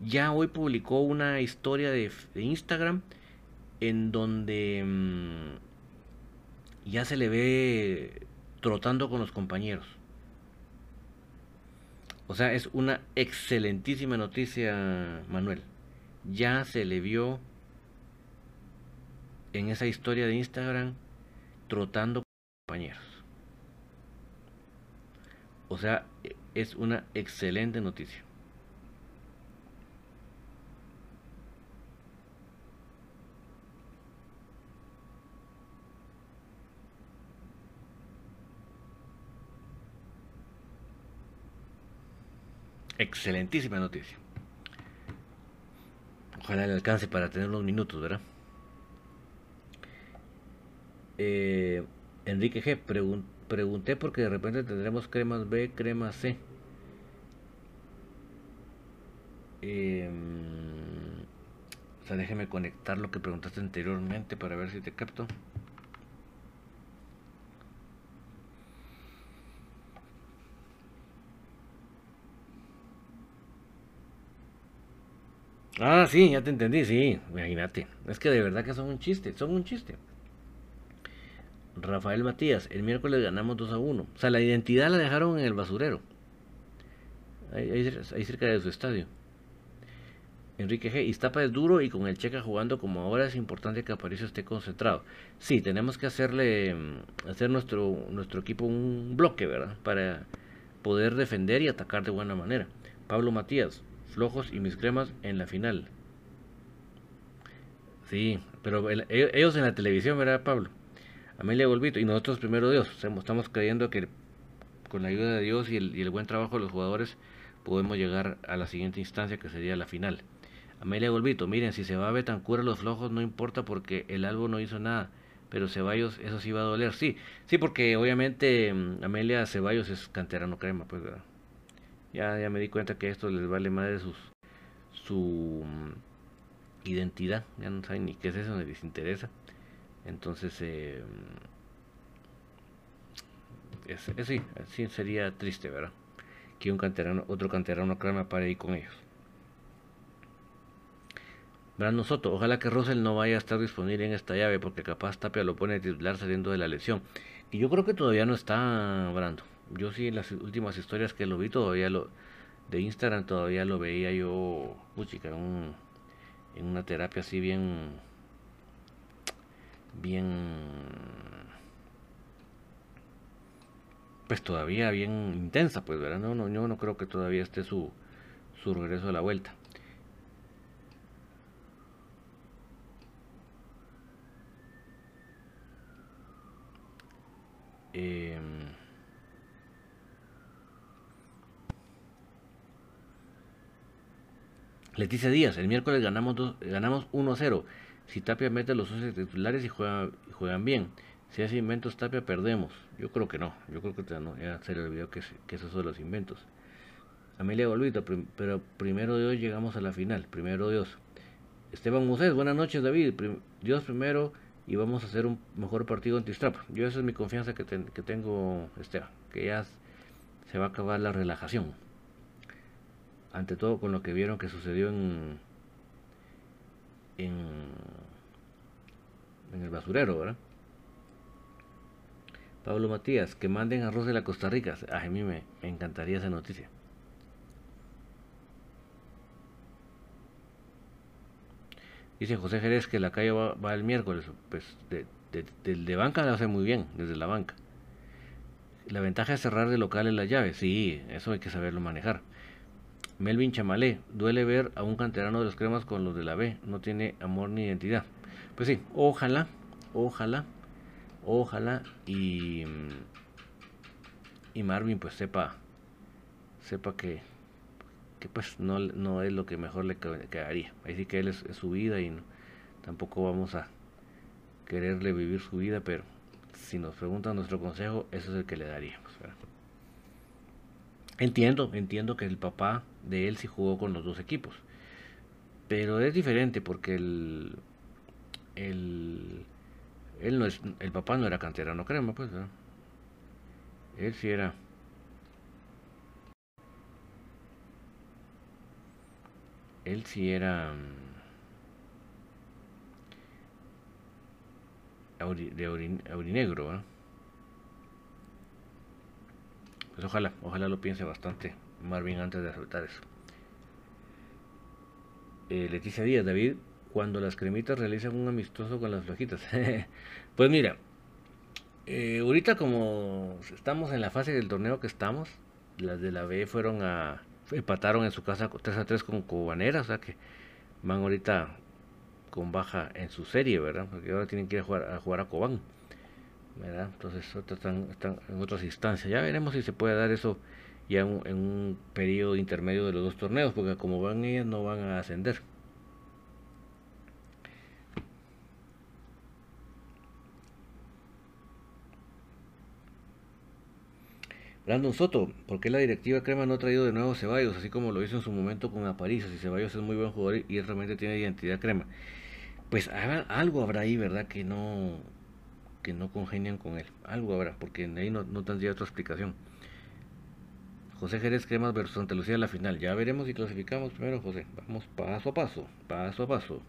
ya hoy publicó una historia de, Instagram en donde mm, ya se le ve trotando con los compañeros. O sea, es una excelentísima noticia, Manuel ya se le vio en esa historia de Instagram trotando con compañeros. O sea, es una excelente noticia. Excelentísima noticia. Ojalá le alcance para tener unos minutos, ¿verdad? Eh, Enrique G. pregunté porque de repente tendremos cremas B, crema C. Eh, o sea, déjeme conectar lo que preguntaste anteriormente para ver si te capto. Ah, sí, ya te entendí, sí, imagínate. Es que de verdad que son un chiste, son un chiste. Rafael Matías, el miércoles ganamos 2 a 1. O sea, la identidad la dejaron en el basurero. Ahí, cerca de su estadio. Enrique G. Iztapa es duro y con el Checa jugando como ahora es importante que Aparicio esté concentrado. Sí, tenemos que hacerle mm, hacer nuestro nuestro equipo un bloque, ¿verdad? Para poder defender y atacar de buena manera. Pablo Matías, flojos y mis cremas en la final. Sí, pero e, ellos en la televisión, ¿verdad, Pablo? Amelia Golbito y nosotros primero Dios. Estamos creyendo que con la ayuda de Dios y el, y el buen trabajo de los jugadores podemos llegar a la siguiente instancia que sería la final. Amelia Golbito, miren, si se va a Betancur a los flojos no importa porque el álbum no hizo nada, pero Ceballos eso sí va a doler, sí, sí porque obviamente mm, Amelia Ceballos es canterano crema, pues ya, ya me di cuenta que esto les vale de sus, su mm, identidad, ya no saben ni qué es eso, les interesa, entonces eh, mm, sí, así sería triste, ¿verdad? Que un canterano, otro canterano crema para ir con ellos. Brandon Soto, ojalá que Russell no vaya a estar disponible en esta llave porque capaz Tapia lo pone a titular saliendo de la lesión. Y yo creo que todavía no está Brando. Yo sí en las últimas historias que lo vi todavía lo de Instagram todavía lo veía yo, puchica, un, en una terapia así bien bien pues todavía bien intensa, pues, ¿verdad? No, no, yo no creo que todavía esté su, su regreso a la vuelta. Em, Leticia Díaz, el miércoles ganamos, ganamos 1-0. Si Tapia mete los 11 titulares y, juega, juegan bien. Si hace inventos Tapia, perdemos. Yo creo que no. Yo creo que no, ya se le olvidó que, que esos son los inventos. Amelia Golvito, pero primero hoy llegamos a la final. Primero Dios. Esteban Musés, buenas noches David. Dios primero y vamos a hacer un mejor partido anti Strap. Yo esa es mi confianza que, que tengo, Esteban, que ya se va a acabar la relajación. Ante todo con lo que vieron que sucedió en, en, el basurero, ¿verdad? Pablo Matías, que manden arroz de la Costa Rica. a mí me encantaría esa noticia. Dice José Jerez que la calle va, el miércoles. Pues de, de, banca lo hace muy bien, desde la banca. La ventaja es cerrar de local en la llave. Sí, eso hay que saberlo manejar. Melvin Chamalé, duele ver a un canterano de los cremas con los de la B. No tiene amor ni identidad. Pues sí, ojalá, ojalá, ojalá y, y Marvin pues sepa, sepa que, que pues no, no es lo que mejor le quedaría. Ahí sí que él es, su vida y tampoco vamos a quererle vivir su vida, pero si nos preguntan nuestro consejo, eso es el que le daríamos. Entiendo, entiendo que el papá de él sí jugó con los dos equipos, pero es diferente porque el, el, él no es, el papá no era canterano crema, pues, él sí era. Él sí era mm, de aurinegro, Pues ojalá, ojalá lo piense bastante Marvin antes de aceptar eso. Eh, Leticia Díaz, David, cuando las cremitas realizan un amistoso con las flojitas. pues mira, eh, ahorita como estamos en la fase del torneo que estamos, las de la B fueron a empataron en su casa 3 a 3 con Cobanera, o sea que van ahorita con baja en su serie, ¿verdad? Porque ahora tienen que ir a jugar a, jugar a Cobán, ¿verdad? Entonces están, están en otras instancias. Ya veremos si se puede dar eso ya en, un periodo intermedio de los dos torneos, porque como van ellas no van a ascender. Brandon Soto, ¿por qué la directiva Crema no ha traído de nuevo a Ceballos, así como lo hizo en su momento con Aparicio? Si Ceballos es muy buen jugador y realmente tiene identidad Crema. Pues algo habrá ahí, ¿verdad? Que no que no congenian con él. Algo habrá, porque ahí no, tendría otra explicación. José Jerez Cremas versus Santa Lucía en la final. Ya veremos si clasificamos primero, José. Vamos paso a paso, paso a paso.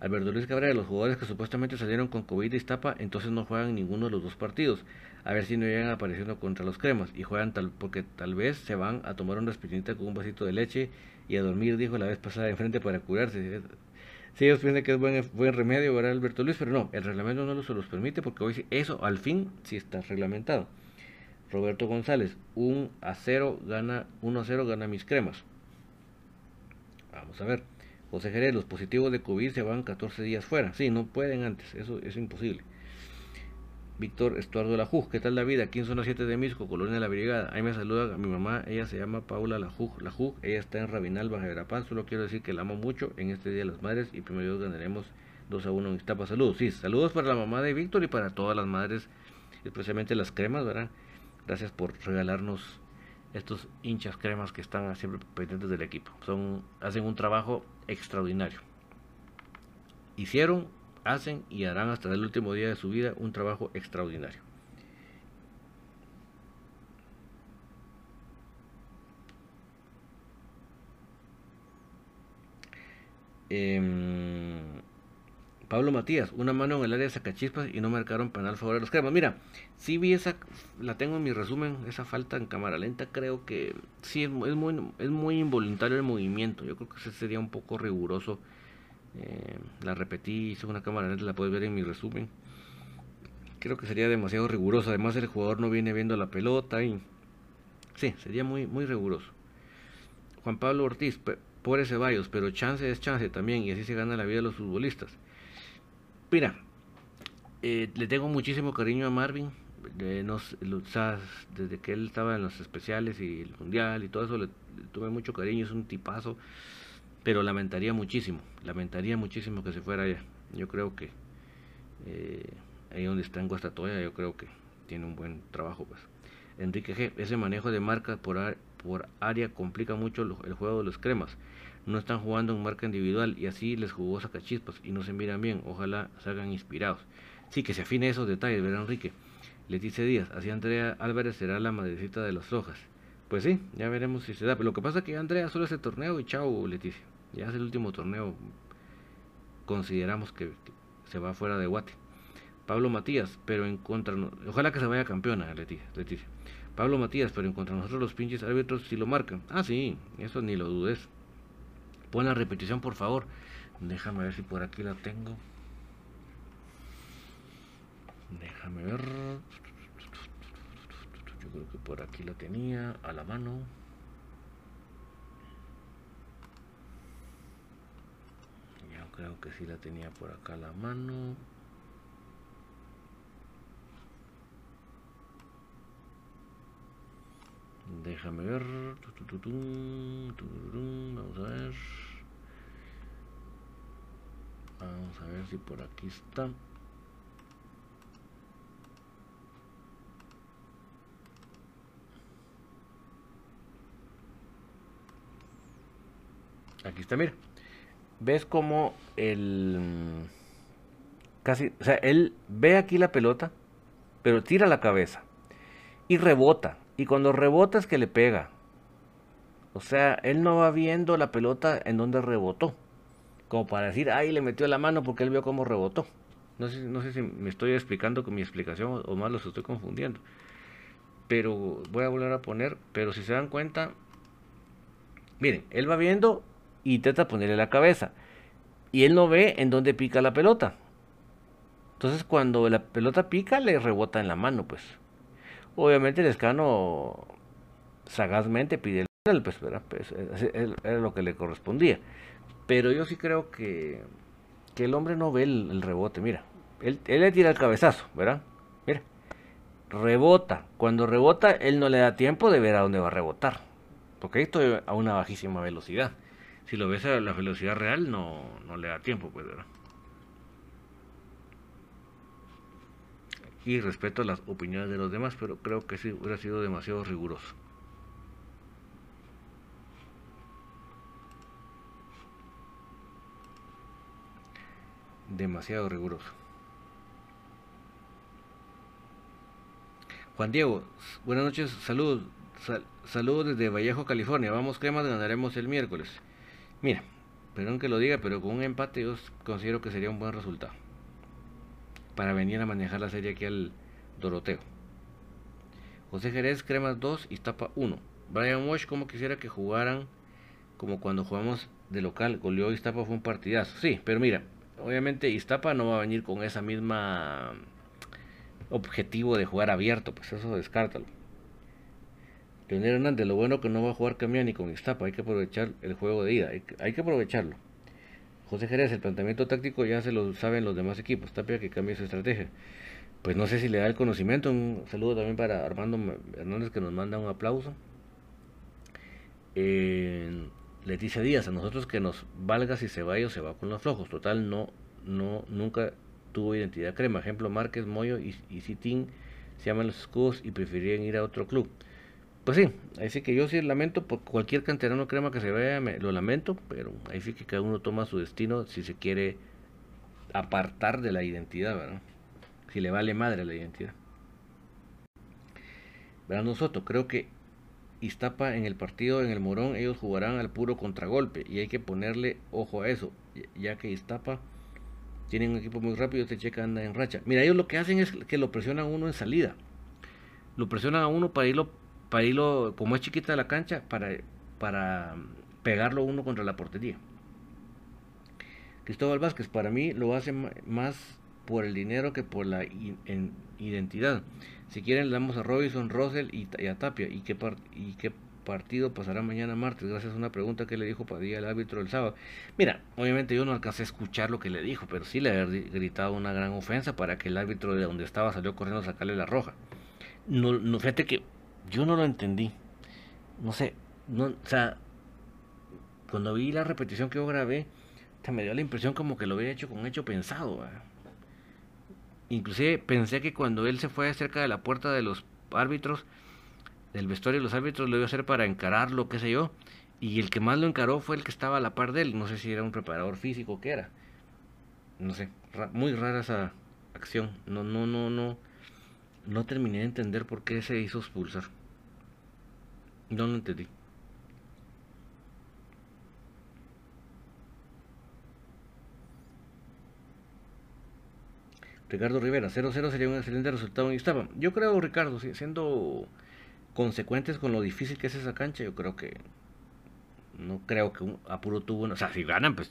Alberto Luis Cabrera, los jugadores que supuestamente salieron con COVID y Iztapa, entonces no juegan ninguno de los dos partidos. A ver si no llegan apareciendo contra los cremas y juegan tal porque tal vez se van a tomar una espinita con un vasito de leche y a dormir, dijo la vez pasada de frente para curarse. Si ellos piensan que es buen, buen remedio, ¿verdad, Alberto Luis? Pero no, el reglamento no se los permite porque hoy eso al fin sí está reglamentado. Roberto González, 1 a 0 gana, 1 a 0 gana mis cremas. Vamos a ver. José Jerez, los positivos de COVID se van 14 días fuera. Sí, no pueden antes, eso es imposible. Víctor Estuardo Lajuj, ¿qué tal la vida? Aquí en zona 7 de Misco, Colonia de la Brigada. Ahí me saluda mi mamá, ella se llama Paula Lajuj, Lajuj ella está en Rabinal, Baja Verapaz. Solo quiero decir que la amo mucho en este Día de las Madres y primero ganaremos 2 a 1 en Iztapa. Saludos, sí, saludos para la mamá de Víctor y para todas las madres, especialmente las cremas, ¿verdad? Gracias por regalarnos estos hinchas cremas que están siempre pendientes del equipo. Son, hacen un trabajo extraordinario. Hicieron, hacen y harán hasta el último día de su vida un trabajo extraordinario. Eh, Pablo Matías, una mano en el área de Sacachispas y no marcaron penal favor de los cremas. Mira, si vi esa, la tengo en mi resumen, esa falta en cámara lenta, creo que sí es muy involuntario el movimiento. Yo creo que ese sería un poco riguroso. Eh, la repetí, hice una cámara lenta, la puedes ver en mi resumen. Creo que sería demasiado riguroso. Además, el jugador no viene viendo la pelota y. Sí, sería muy, muy riguroso. Juan Pablo Ortiz, pobre Ceballos, pero chance es chance también y así se gana la vida de los futbolistas. Mira, eh, le tengo muchísimo cariño a Marvin. nos, desde que él estaba en los especiales y el mundial y todo eso, le, tuve mucho cariño. Es un tipazo, pero lamentaría muchísimo, lamentaría muchísimo que se fuera allá. Yo creo que eh, ahí donde está en Guastatoya, yo creo que tiene un buen trabajo. pues Enrique G. Ese manejo de marcas por, por área complica mucho el juego de los cremas no están jugando en marca individual y así les jugó sacachispas y no se miran bien. Ojalá salgan inspirados. Sí, que se afine esos detalles, verá Enrique. Leticia Díaz, así Andrea Álvarez será la madrecita de las hojas. Pues sí, ya veremos si se da. Pero lo que pasa es que Andrea solo ese torneo y chao, Leticia. Ya es el último torneo. Consideramos que, se va fuera de Guate. Pablo Matías, pero en contra. Ojalá que se vaya campeona, Leticia. Leticia. Pablo Matías, pero en contra nosotros los pinches árbitros si lo marcan. Ah, sí, eso ni lo dudes. Pon la repetición, por favor. Déjame ver si por aquí la tengo. Déjame ver. Yo creo que por aquí la tenía a la mano. Yo creo que sí la tenía por acá la mano. Déjame ver. Vamos a ver. Vamos a ver si por aquí está. Aquí está, mira. ¿Ves cómo el... Casi, o sea, él ve aquí la pelota, pero tira la cabeza y rebota. Y cuando rebota es que le pega. O sea, él no va viendo la pelota en donde rebotó como para decir, ay, le metió la mano porque él vio cómo rebotó. No sé, no sé si me estoy explicando con mi explicación o más los estoy confundiendo. Pero voy a volver a poner, pero si se dan cuenta, miren, él va viendo y intenta ponerle la cabeza. Y él no ve en dónde pica la pelota. Entonces cuando la pelota pica le rebota en la mano, pues. Obviamente el escano sagazmente pide el pues, pues era lo que le correspondía. Pero yo sí creo que, que el hombre no ve el, rebote. Mira, él, él, le tira el cabezazo, ¿verdad? Mira, rebota. Cuando rebota, él no le da tiempo de ver a dónde va a rebotar. Porque esto a una bajísima velocidad. Si lo ves a la velocidad real, no, no le da tiempo, pues, ¿verdad? Y respeto las opiniones de los demás, pero creo que sí hubiera sido demasiado riguroso. demasiado riguroso. Juan Diego, buenas noches, saludos, saludos desde Vallejo, California. Vamos cremas, ganaremos el miércoles. Mira, perdón que lo diga, pero con un empate yo considero que sería un buen resultado. Para venir a manejar la serie aquí al Doroteo. José Jerez, Cremas 2, Iztapa 1. Brian Walsh, como quisiera que jugaran como cuando jugamos de local. Goleó Iztapa, fue un partidazo. Sí, pero mira, obviamente Iztapa no va a venir con esa misma objetivo de jugar abierto, pues eso descártalo. Leonel Hernández, lo bueno que no va a jugar camión ni con Iztapa, hay que aprovechar el juego de ida, hay que, aprovecharlo. José Jerez, el planteamiento táctico ya se lo saben los demás equipos, Tapia que cambie su estrategia. Pues no sé si le da el conocimiento, un saludo también para Armando Hernández que nos manda un aplauso. Leticia Díaz, a nosotros que nos valga si se va o se va con los flojos, total no, no, nunca tuvo identidad crema. Ejemplo, Márquez, Moyo y, y Citín se llaman los escudos y preferían ir a otro club. Pues sí, así que yo sí lamento por cualquier canterano crema que se vea, me, lo lamento, pero ahí sí que cada uno toma su destino si se quiere apartar de la identidad, ¿verdad? Si le vale madre la identidad. Brando Soto, creo que Iztapa en el partido en el Morón, ellos jugarán al puro contragolpe y hay que ponerle ojo a eso, ya que Iztapa tienen un equipo muy rápido, este checa anda en racha. Mira, ellos lo que hacen es que lo presionan a uno en salida. Lo presionan a uno para irlo para irlo, como es chiquita la cancha, para, para pegarlo uno contra la portería. Cristóbal Vázquez, para mí lo hace más por el dinero que por la identidad. Si quieren, le damos a Robinson, Rosell y, a Tapia. ¿Y qué, ¿Y qué partido pasará mañana martes? Gracias a una pregunta que le dijo Padilla el árbitro el sábado. Mira, obviamente yo no alcancé a escuchar lo que le dijo, pero sí le había gritado una gran ofensa para que el árbitro de donde estaba salió corriendo a sacarle la roja. No, no, fíjate que yo no lo entendí. No sé, no, o sea, cuando vi la repetición que yo grabé, me dio la impresión como que lo había hecho con hecho pensado. Inclusive pensé que cuando él se fue cerca de la puerta de los árbitros, del vestuario de los árbitros, lo iba a hacer para encararlo, qué sé yo. Y el que más lo encaró fue el que estaba a la par de él. No sé si era un preparador físico o qué era. No sé, muy rara esa acción. No, no, no, no no terminé de entender por qué se hizo expulsar. No lo entendí. Ricardo Rivera, 0-0 sería un excelente resultado en estaba. Yo creo, Ricardo, siendo consecuentes con lo difícil que es esa cancha, yo creo que no creo que un apuro tuvo, o sea, si ganan, pues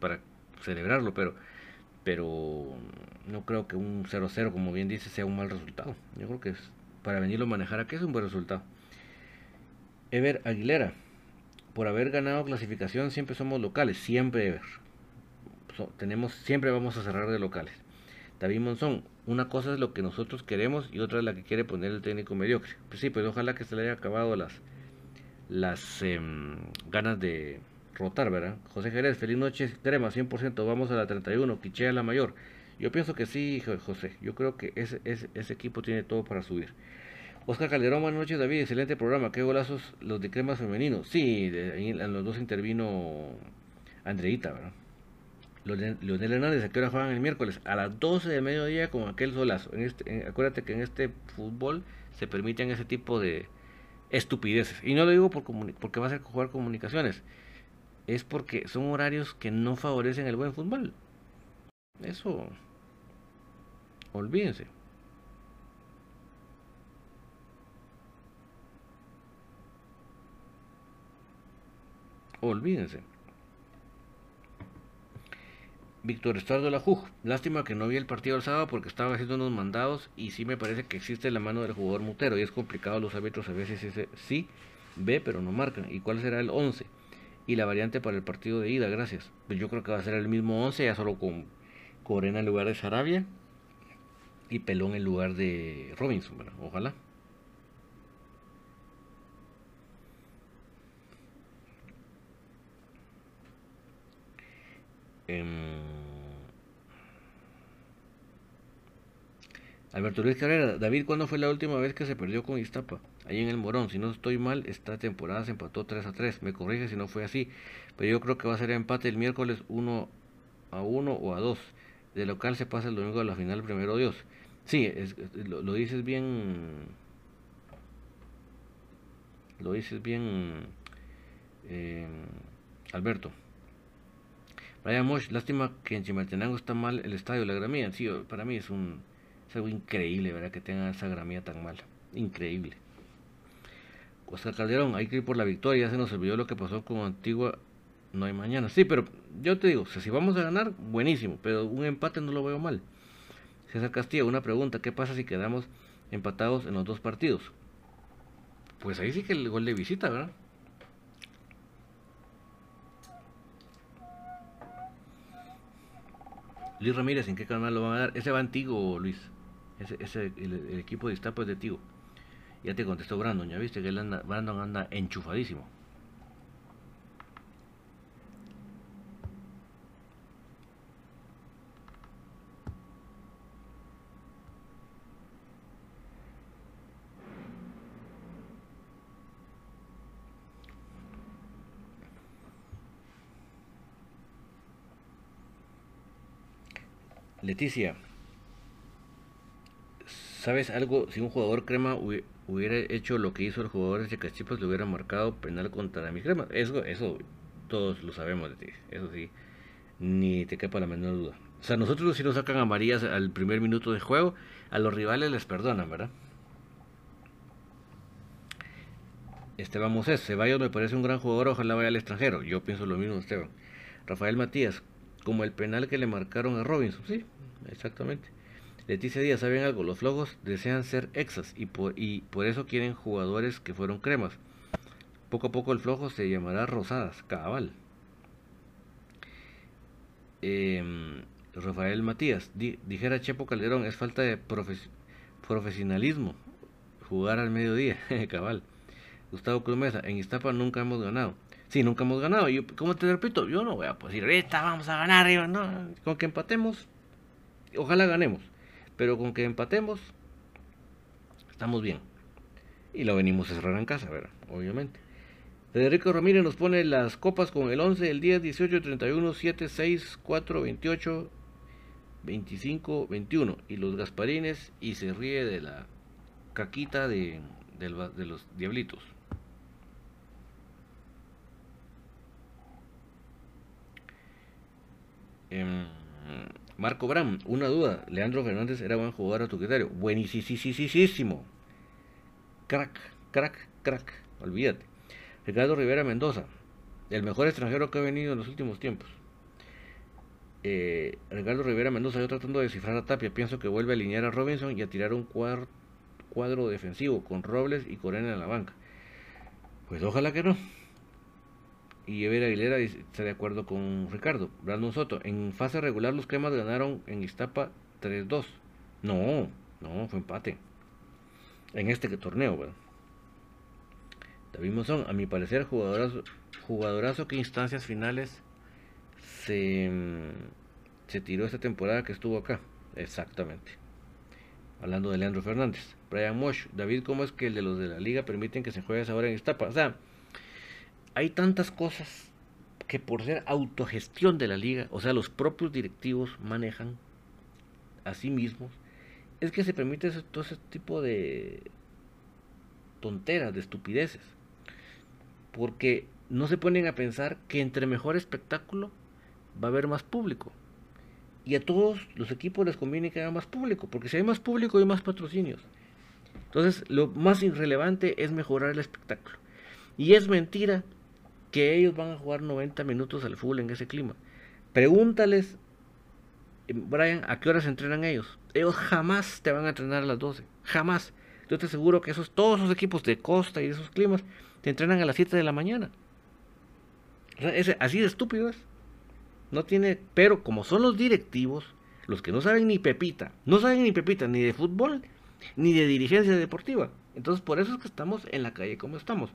para celebrarlo, pero pero no creo que un 0-0, como bien dice, sea un mal resultado. Yo creo que es, para venirlo a manejar aquí es un buen resultado. Ever Aguilera, por haber ganado clasificación siempre somos locales, siempre Ever. tenemos, siempre vamos a cerrar de locales. David Monzón, una cosa es lo que nosotros queremos y otra es la que quiere poner el técnico mediocre. Pues sí, pues ojalá que se le haya acabado las, las em, ganas de, rotar, ¿verdad? José Jerez, feliz noche, crema, 100%, vamos a la 31, Quichea la mayor. Yo pienso que sí, José, yo creo que ese, ese, ese equipo tiene todo para subir. Oscar Calderón, buenas noches, David, excelente programa, qué golazos los de cremas femeninos. Sí, en los dos intervino Andreita, ¿verdad? Leonel Hernández, ¿a qué hora juegan el miércoles? A las 12 de mediodía con aquel solazo. En este, acuérdate que en este fútbol se permiten ese tipo de estupideces. Y no lo digo por porque va a ser jugar comunicaciones es porque son horarios que no favorecen el buen fútbol. Eso, olvídense. Olvídense. Víctor Estuardo Lajuj, lástima que no vi el partido el sábado porque estaba haciendo unos mandados y sí me parece que existe la mano del jugador mutero y es complicado los árbitros a veces sí ve pero no marcan. ¿Y cuál será el 11? Y la variante para el partido de ida, gracias. Pues yo creo que va a ser el mismo 11, ya solo con Corena en lugar de Sarabia y Pelón en lugar de Robinson, ojalá. Em, Alberto Luis Carrera, David, ¿cuándo fue la última vez que se perdió con Iztapa? Ahí en el Morón. Si no estoy mal, esta temporada se empató 3 a 3. Me corrige si no fue así. Pero yo creo que va a ser empate el miércoles 1 a 1 o a 2. De local se pasa el domingo a la final, primero Dios. Sí, lo, dices bien. Lo dices bien, eh, Alberto. Brian Mosh, lástima que en Chimaltenango está mal el estadio, la gramía. Sí, para mí es un es algo increíble, ¿verdad? Que tenga esa gramía tan mala. Increíble. Oscar Calderón, hay que ir por la victoria. Ya se nos olvidó lo que pasó con Antigua. No hay mañana. Sí, pero yo te digo, si vamos a ganar, buenísimo. Pero un empate no lo veo mal. César Castillo, una pregunta. ¿Qué pasa si quedamos empatados en los dos partidos? Pues ahí sí que el gol de visita, ¿verdad? Luis Ramírez, ¿en qué canal lo van a dar? Ese va antiguo, Luis. Ese, ese el, equipo de Iztapa es de Tigo. Ya te contestó Brandon, ya viste que él anda, Brandon anda enchufadísimo. Leticia, ¿sabes algo? Si un jugador crema hubiera hecho lo que hizo el jugador de Cachipas, le hubiera marcado penal contra mi crema. Eso, eso todos lo sabemos de ti. Eso sí, ni te quepa la menor duda. O sea, nosotros si nos sacan amarillas al primer minuto de juego, a los rivales les perdonan, ¿verdad? Esteban Moses, Ceballos me parece un gran jugador, ojalá vaya al extranjero. Yo pienso lo mismo, Esteban. Rafael Matías, como el penal que le marcaron a Robinson, sí, exactamente. Leticia Díaz, ¿saben algo? Los flojos desean ser exas y por, eso quieren jugadores que fueron cremas. Poco a poco el flojo se llamará Rosadas, cabal. Em, Rafael Matías, dijera Chepo Calderón, es falta de profesionalismo jugar al mediodía, cabal. Gustavo Crumesa, en Iztapa nunca hemos ganado. Sí, nunca hemos ganado. Yo, como te repito, yo no voy a decir, ahorita vamos a ganar. No, con que empatemos, ojalá ganemos. Pero con que empatemos, estamos bien. Y lo venimos a cerrar en casa, ¿verdad? Obviamente. Federico Ramírez nos pone las copas con el 11, el 10, 18, 31, 7, 6, 4, 28, 25, 21. Y los Gasparines y se ríe de la caquita de, de los diablitos. Em, Marco Bram, una duda. Leandro Fernández era buen jugador a tu criterio. Buenísimo. Crack, crack, crack. Olvídate. Ricardo Rivera Mendoza, el mejor extranjero que ha venido en los últimos tiempos. Eh, Ricardo Rivera Mendoza, yo tratando de descifrar a Tapia, pienso que vuelve a alinear a Robinson y a tirar un cuadro, defensivo con Robles y Corena en la banca. Pues ojalá que no y Ever Aguilera está de acuerdo con Ricardo. Brandon Soto, en fase regular los cremas ganaron en Iztapa 3-2. No, no, fue empate. En este torneo, ¿verdad? David Mozón, a mi parecer, jugadorazo, jugadorazo que instancias finales se, se tiró esta temporada que estuvo acá. Exactamente. Hablando de Leandro Fernández. Brian Mosh, David, ¿cómo es que el de los de la liga permiten que se juegue esa hora en Iztapa? O sea, hay tantas cosas que por ser autogestión de la liga, o sea, los propios directivos manejan a sí mismos, es que se permite todo ese tipo de tonteras, de estupideces. Porque no se ponen a pensar que entre mejor espectáculo va a haber más público. Y a todos los equipos les conviene que haya más público, porque si hay más público hay más patrocinios. Entonces, lo más irrelevante es mejorar el espectáculo. Y es mentira que ellos van a jugar 90 minutos al full en ese clima. Pregúntales, eh, Brian, ¿a qué horas entrenan ellos? Ellos jamás te van a entrenar a las 12. Jamás. Yo te aseguro que esos, todos esos equipos de costa y de esos climas te entrenan a las 7 de la mañana. así de estúpido es. No tiene, pero como son los directivos, los que no saben ni pepita, no saben ni pepita ni de fútbol, ni de dirigencia deportiva. Entonces por eso es que estamos en la calle como estamos.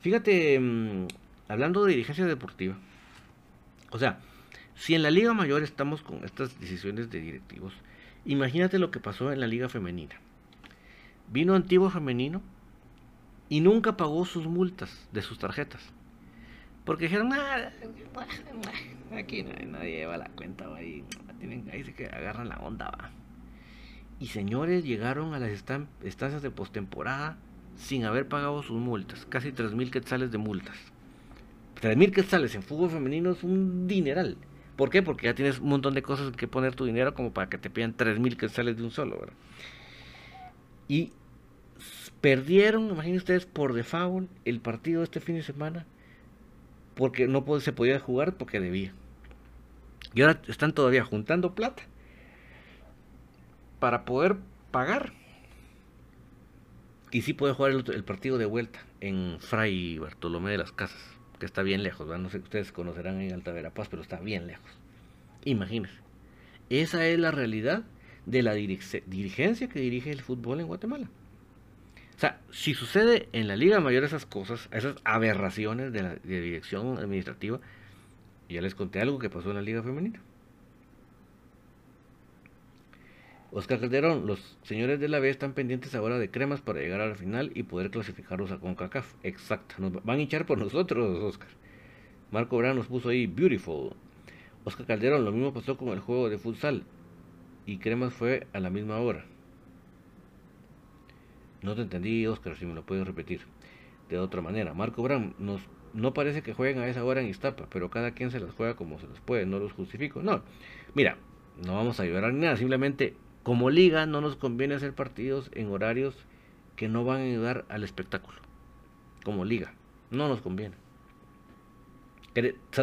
Fíjate, mm, hablando de dirigencia deportiva, o sea, si en la Liga Mayor estamos con estas decisiones de directivos, imagínate lo que pasó en la Liga Femenina. Vino Antiguo Femenino y nunca pagó sus multas de sus tarjetas. Porque dijeron, nada, aquí nadie, lleva la cuenta, ahí, ahí se que agarran la onda, va. Y señores llegaron a las estancias de postemporada sin haber pagado sus multas, casi 3.000 quetzales de multas. 3.000 quetzales en fútbol femenino es un dineral. ¿Por qué? Porque ya tienes un montón de cosas en que poner tu dinero como para que te pidan 3 mil que sales de un solo, ¿verdad? Y perdieron, imagínense ustedes, por default el partido este fin de semana porque no se podía jugar porque debía. Y ahora están todavía juntando plata para poder pagar. Y sí puede jugar el, partido de vuelta en Fray Bartolomé de las Casas, que está bien lejos, no sé ustedes conocerán en Alta Verapaz, pero está bien lejos. Imagínense. Esa es la realidad de la dirigencia que dirige el fútbol en Guatemala. O sea, si sucede en la Liga Mayor esas cosas, esas aberraciones de la dirección administrativa, ya les conté algo que pasó en la Liga Femenina. Oscar Calderón, los señores de la B están pendientes ahora de cremas para llegar a la final y poder clasificarlos a CONCACAF. Exacto, van a hinchar por nosotros, Oscar. Marco Brán nos puso ahí, beautiful. Oscar Calderón, lo mismo pasó con el juego de futsal. Y cremas fue a la misma hora. No te entendí, Oscar, si me lo puedes repetir de otra manera. Marco Brán, nos, no parece que jueguen a esa hora en Iztapa, pero cada quien se las juega como se las puede, no los justifico. No, mira, no vamos a llorar ni nada, simplemente como liga no nos conviene hacer partidos en horarios que no van a ayudar al espectáculo. Como liga, no nos conviene.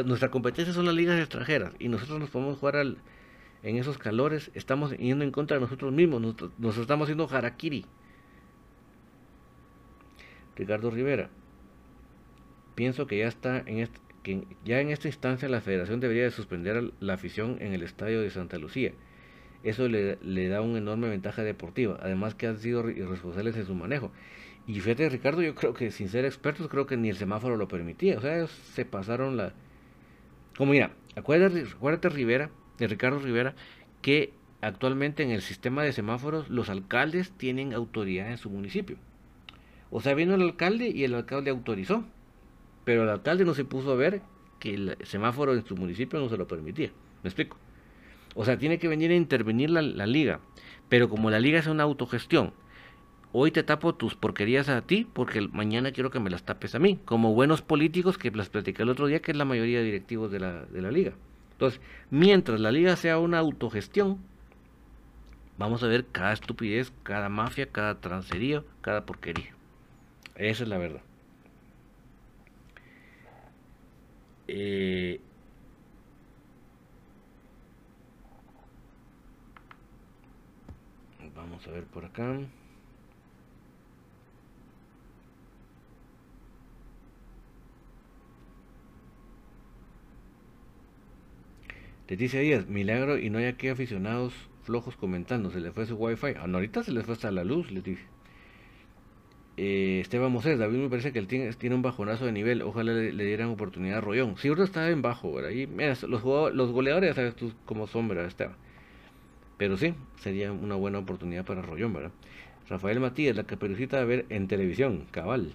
Nuestra competencia son las ligas extranjeras y nosotros nos podemos jugar en esos calores. Estamos yendo en contra de nosotros mismos, nos, estamos haciendo harakiri. Ricardo Rivera, pienso que ya está en que ya en esta instancia la federación debería de suspender la afición en el estadio de Santa Lucía eso le, da una enorme ventaja deportiva. Además que han sido irresponsables en su manejo. Y fíjate, Ricardo, yo creo que sin ser expertos, creo que ni el semáforo lo permitía. O sea, ellos se pasaron la... Como mira, acuérdate, acuérdate Rivera, de Ricardo Rivera, que actualmente en el sistema de semáforos los alcaldes tienen autoridad en su municipio. O sea, vino el alcalde y el alcalde autorizó. Pero el alcalde no se puso a ver que el semáforo en su municipio no se lo permitía. ¿Me explico? O sea, tiene que venir a intervenir la, liga. Pero como la liga es una autogestión, hoy te tapo tus porquerías a ti porque mañana quiero que me las tapes a mí. Como buenos políticos que las platicé el otro día, que es la mayoría de directivos de la, de la liga. Entonces, mientras la liga sea una autogestión, vamos a ver cada estupidez, cada mafia, cada transería, cada porquería. Esa es la verdad. Eh, Vamos a ver por acá. Leticia Díaz, milagro y no hay aquí aficionados flojos comentando, se le fue su wifi. Ah, ahorita se les fue hasta la luz, Leticia. Eh, Esteban Moses, David me parece que él tiene, un bajonazo de nivel, ojalá le, dieran oportunidad a Rollón. Si ahorita está en bajo, ¿verdad? Y mira, los, los goleadores ya sabes tú cómo son, ¿verdad? Esteban. Pero sí, sería una buena oportunidad para Rollón, ¿verdad? Rafael Matías, la caperucita a ver en televisión, cabal.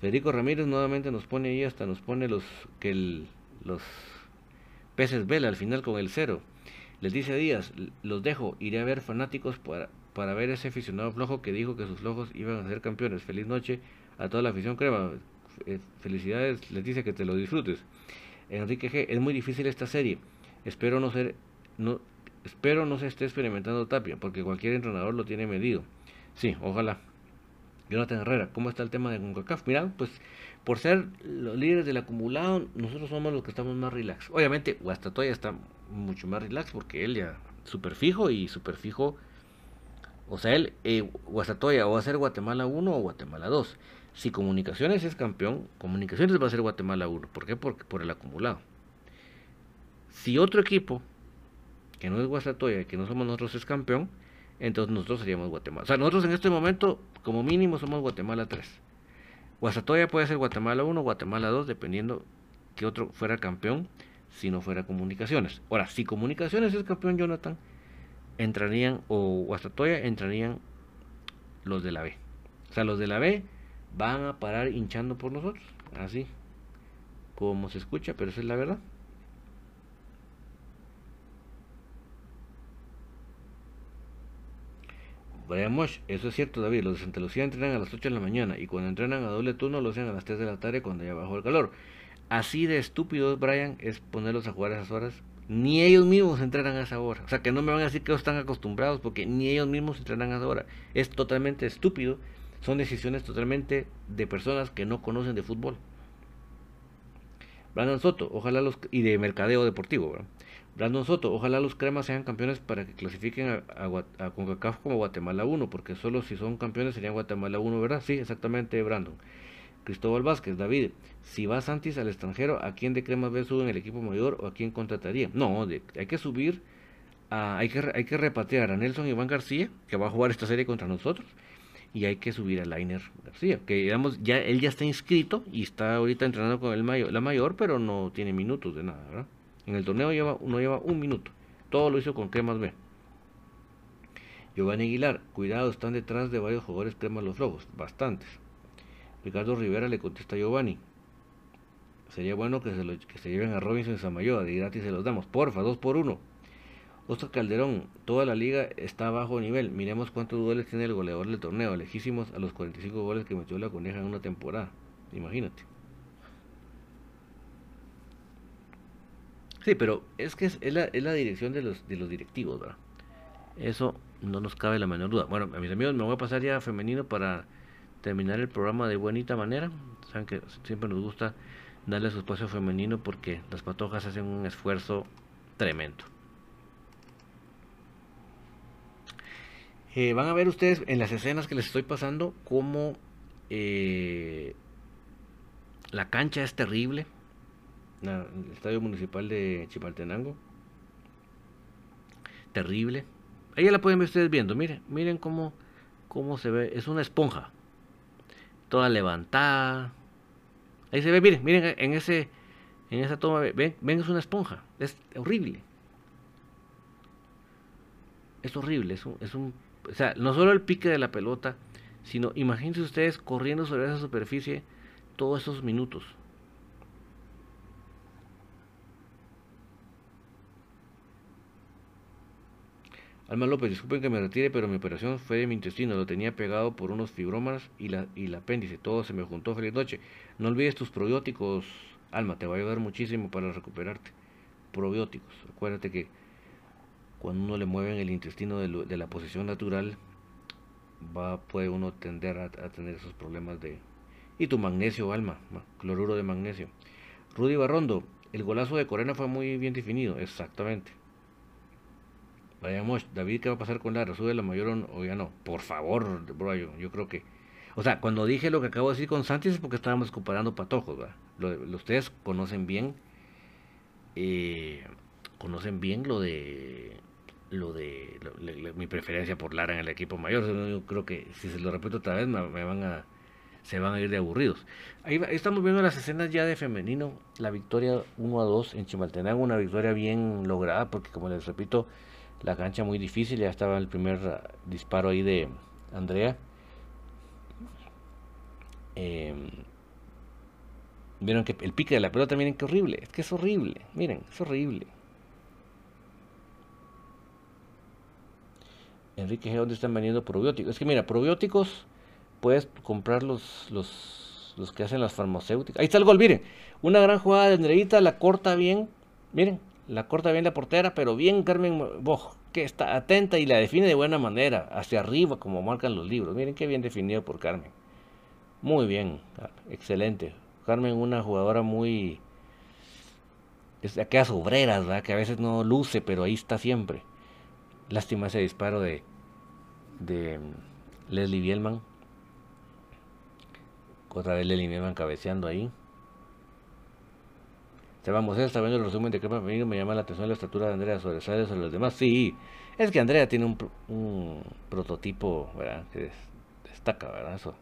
Federico Ramírez nuevamente nos pone ahí, hasta nos pone los que los peces vela al final con el cero. Les dice Díaz, los dejo, iré a ver fanáticos para, para ver ese aficionado flojo que dijo que sus flojos iban a ser campeones. Feliz noche a toda la afición crema. Eh, felicidades, les dice que te lo disfrutes. Enrique G, es muy difícil esta serie. Espero no ser, Espero no se esté experimentando Tapia, porque cualquier entrenador lo tiene medido. Sí, ojalá. Jonathan Herrera, ¿cómo está el tema de CONCACAF? Mira, pues por ser los líderes del acumulado, nosotros somos los que estamos más relax. Obviamente, Guastatoya está mucho más relax porque él ya súper fijo y súper fijo. O sea, él, eh, Guastatoya, va a ser Guatemala 1 o Guatemala 2. Si Comunicaciones es campeón, Comunicaciones va a ser Guatemala 1. ¿Por qué? Porque por el acumulado. Si otro equipo que no es Guastatoya, que no somos nosotros es campeón, entonces nosotros seríamos Guatemala. O sea, nosotros en este momento, como mínimo, somos Guatemala 3. Guastatoya puede ser Guatemala 1, Guatemala 2, dependiendo que otro fuera campeón, si no fuera Comunicaciones. Ahora, si Comunicaciones es campeón, Jonathan, entrarían, o Guastatoya, entrarían los de la B. O sea, los de la B van a parar hinchando por nosotros, así como se escucha, pero esa es la verdad. Brian eso es cierto David, los de Santa Lucía entrenan a las 8 de la mañana y cuando entrenan a doble turno lo hacen a las 3 de la tarde cuando ya bajó el calor. Así de estúpido, Brian, es ponerlos a jugar a esas horas Ni ellos mismos entrenan a esa hora. O sea, que no me van a decir que están acostumbrados porque ni ellos mismos entrenan a esa hora. Es totalmente estúpido. Son decisiones totalmente de personas que no conocen de fútbol. Brandon Soto, ojalá los. y de mercadeo deportivo, ¿verdad? Brandon Soto, ojalá los cremas sean campeones para que clasifiquen a, CONCACAF como Guatemala 1, porque solo si son campeones serían Guatemala 1, ¿verdad? Sí, exactamente, Brandon. Cristóbal Vázquez, David, si va Santis al extranjero, ¿a quién de Cremas B sube en el equipo mayor o a quién contrataría? No, hay que subir, a, hay, que, hay que repatriar a Nelson Iván García, que va a jugar esta serie contra nosotros, y hay que subir a Lainer García, que digamos, ya, él ya está inscrito y está ahorita entrenando con el mayor, la mayor, pero no tiene minutos de nada, ¿verdad? En el torneo lleva, no lleva un minuto, todo lo hizo con Cremas B. Giovanni Aguilar, cuidado, están detrás de varios jugadores Cremas los Rojos, bastantes. Ricardo Rivera le contesta a Giovanni. Sería bueno que se, lo, que se lleven a Robinson y Samayoa, de gratis se los damos. Porfa, dos por uno. Oscar Calderón, toda la liga está bajo nivel. Miremos cuántos goles tiene el goleador del torneo. Lejísimos a los 45 goles que metió la coneja en una temporada. Imagínate. Sí, pero es que es, la, es la, dirección de los, de los directivos, ¿verdad? Eso no nos cabe la menor duda. Bueno, a mis amigos, me voy a pasar ya a femenino para terminar el programa de bonita manera. Saben que siempre nos gusta darle su espacio femenino porque las patojas hacen un esfuerzo tremendo. Eh, van a ver ustedes en las escenas que les estoy pasando cómo eh, la cancha es terrible. El estadio municipal de Chimaltenango. Terrible. Ahí la pueden ver ustedes viendo. Miren, miren cómo, cómo se ve. Es una esponja toda levantada. Ahí se ve, miren, miren en ese en esa toma, ven, ven es una esponja, es horrible. Es horrible, es un, es un, o sea, no solo el pique de la pelota, sino imagínense ustedes corriendo sobre esa superficie todos esos minutos. Alma López, disculpen que me retire, pero mi operación fue de mi intestino. Lo tenía pegado por unos fibromas y, la, y el apéndice. Todo se me juntó. Feliz noche. No olvides tus probióticos. Alma, te va a ayudar muchísimo para recuperarte. Probióticos. Acuérdate que cuando uno le mueve el intestino de, la posición natural, va puede uno tender a, a, tener esos problemas de... Y tu magnesio, Alma. Cloruro de magnesio. Rudy Barrondo, el golazo de Corena fue muy bien definido. Exactamente. Vayamos, David, ¿qué va a pasar con Lara? ¿Sube la mayor o, ya no? Por favor, bro, yo, creo que... O sea, cuando dije lo que acabo de decir con Santis es porque estábamos comparando patojos, ¿verdad? Lo, ustedes conocen bien, eh, conocen bien lo de lo de mi preferencia por Lara en el equipo mayor. Yo creo que si se lo repito otra vez me, van a se van a ir de aburridos. Ahí, estamos viendo las escenas ya de femenino, la victoria 1 a 2 en Chimaltenango, una victoria bien lograda porque como les repito, la cancha muy difícil, ya estaba el primer ah, disparo ahí de Andrea. Em, vieron que el pique de la pelota, miren qué horrible, es que es horrible, miren, es horrible. Enrique G, ¿dónde están vendiendo probióticos? Es que mira, probióticos puedes comprar los, los, los que hacen las farmacéuticas. Ahí está el gol, miren. Una gran jugada de Andreita, la corta bien. Miren, la corta bien la portera, pero bien Carmen Boj, que está atenta y la define de buena manera, hacia arriba, como marcan los libros. Miren qué bien definido por Carmen. Muy bien, excelente. Carmen, una jugadora muy. Es de aquellas obreras, ¿verdad? que a veces no luce, pero ahí está siempre. Lástima ese disparo de, de mm, Leslie Bielman. Otra vez Leslie Bielman cabeceando ahí. Vamos, está viendo el resumen de Crepa Femenino, me llama la atención la estatura de Andrea sobresale sobre los demás. Sí, es que Andrea tiene un, prototipo, ¿verdad? Que destaca, ¿verdad? Eso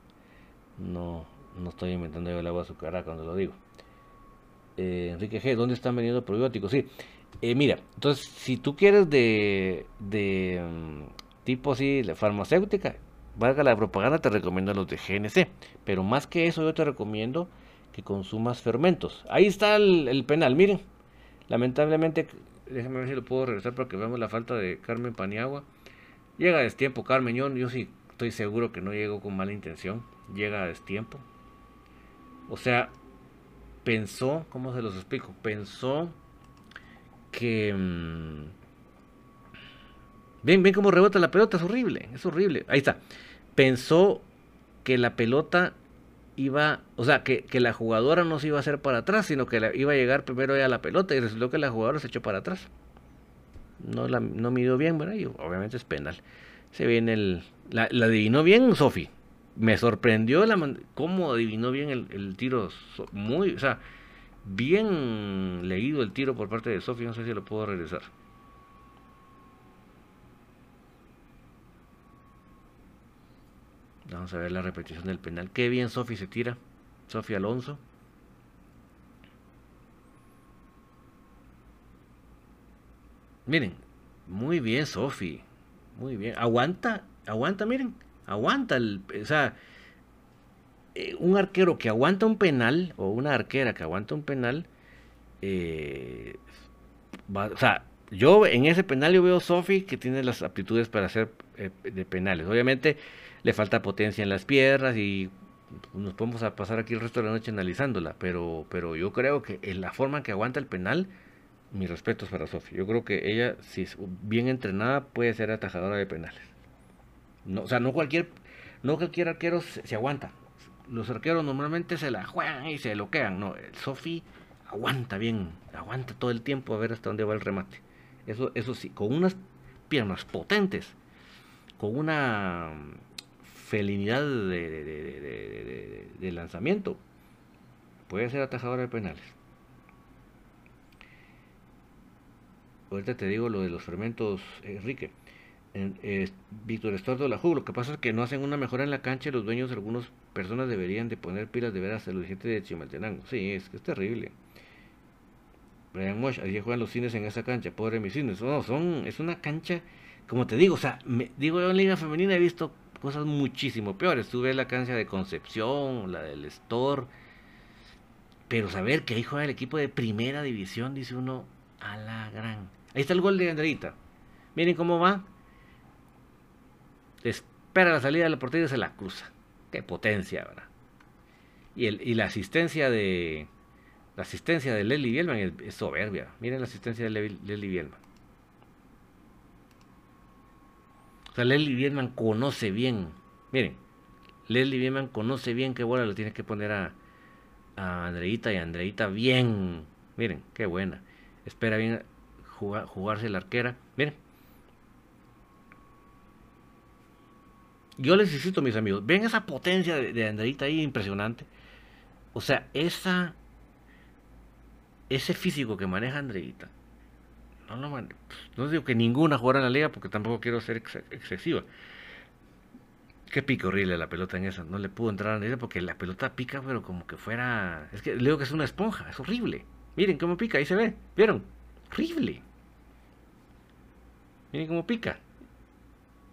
no, no estoy inventando yo el agua azucarada cuando lo digo. Eh, Enrique G, ¿dónde están vendiendo probióticos? Sí, eh, mira, entonces, si tú quieres de, de um, tipo así, la farmacéutica, valga la propaganda, te recomiendo los de GNC. Pero más que eso, yo te recomiendo que consumas fermentos. Ahí está el, penal, miren. Lamentablemente, déjame ver si lo puedo regresar para que veamos la falta de Carmen Paniagua. Llega a destiempo Carmen, yo, yo sí estoy seguro que no llegó con mala intención. Llega a destiempo. O sea, pensó, ¿cómo se los explico? Pensó que... Mm, ven, ven cómo rebota la pelota, es horrible, es horrible. Ahí está. Pensó que la pelota iba, o sea, que, la jugadora no se iba a hacer para atrás, sino que iba a llegar primero a la pelota y resultó que la jugadora se echó para atrás. No la no midió bien, bueno, y obviamente es penal. Se viene el... La, adivinó bien Sofi. Me sorprendió la cómo adivinó bien el, tiro. Muy, o sea, bien leído el tiro por parte de Sofi. No sé si lo puedo regresar. Vamos a ver la repetición del penal. Qué bien Sofi se tira. Sofi Alonso. Miren, muy bien Sofi. Muy bien. Aguanta, aguanta, miren. Aguanta. El, o sea, eh, un arquero que aguanta un penal o una arquera que aguanta un penal. Eh, o sea, yo en ese penal yo veo Sofi que tiene las aptitudes para hacer eh, de penales. Obviamente le falta potencia en las piernas y nos podemos pasar aquí el resto de la noche analizándola, pero, pero yo creo que en la forma que aguanta el penal, mis respetos para Sofía. Yo creo que ella, si es bien entrenada, puede ser atajadora de penales. No, o sea, no cualquier, no cualquier arquero se, aguanta. Los arqueros normalmente se la juegan y se bloquean. No, Sofi aguanta bien, aguanta todo el tiempo a ver hasta dónde va el remate. Eso, eso sí, con unas piernas potentes, con una felinidad de, lanzamiento, puede ser atajadora de penales. Ahorita te digo lo de los fermentos, Enrique. Víctor Estordo la Jugo, lo que pasa es que no hacen una mejora en la cancha los dueños de algunas personas deberían de poner pilas de veras a los gente de Chimaltenango. Sí, es que es terrible. Brian Mosh, allí juegan los cines en esa cancha, pobre mis cines. No, son, es una cancha, como te digo, o sea, me, digo yo en Liga Femenina he visto cosas muchísimo peores. Tuve la cancha de Concepción, la del Store. Pero saber que ahí juega el equipo de primera división, dice uno, a la gran. Ahí está el gol de Andreita. Miren cómo va. Espera la salida de la portería y se la cruza. Qué potencia, ¿verdad? Y, el, y la asistencia de. La asistencia de Leslie Bielman es, soberbia. Miren la asistencia de Leslie Bielman. O sea, Leslie Bielman conoce bien. Miren, Leslie Bielman conoce bien qué bola le tiene que poner a, a Andreita y Andreita bien. Miren, qué buena. Espera bien jugarse la arquera. Miren. Yo les insisto, mis amigos, ven esa potencia de, de Andreita ahí impresionante. O sea, esa ese físico que maneja Andreita no, no, digo que ninguna jugara en la liga porque tampoco quiero ser excesiva. Qué pica horrible la pelota en esa. No le pudo entrar a la porque la pelota pica, pero como que fuera. Es que le digo que es una esponja, es horrible. Miren cómo pica, ahí se ve. ¿Vieron? Horrible. Miren cómo pica.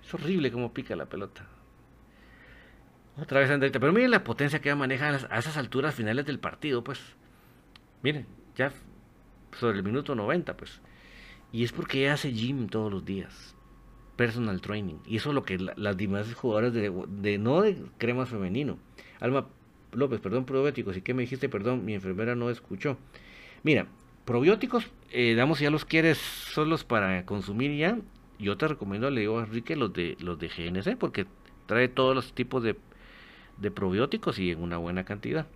Es horrible cómo pica la pelota. Otra vez Andrita. Pero miren la potencia que maneja a esas alturas finales del partido, pues. Miren, ya sobre el minuto 90, pues. Y es porque hace gym todos los días. Personal training. Y eso es lo que las demás jugadoras de, de, no de cremas femenino. Alma López, perdón, probióticos. ¿Y qué me dijiste? Perdón, mi enfermera no escuchó. Mira, probióticos, eh, damos si ya los quieres solos para consumir ya. Yo te recomiendo, le digo a Enrique, los de, los de GNC, porque trae todos los tipos de, de probióticos y en una buena cantidad.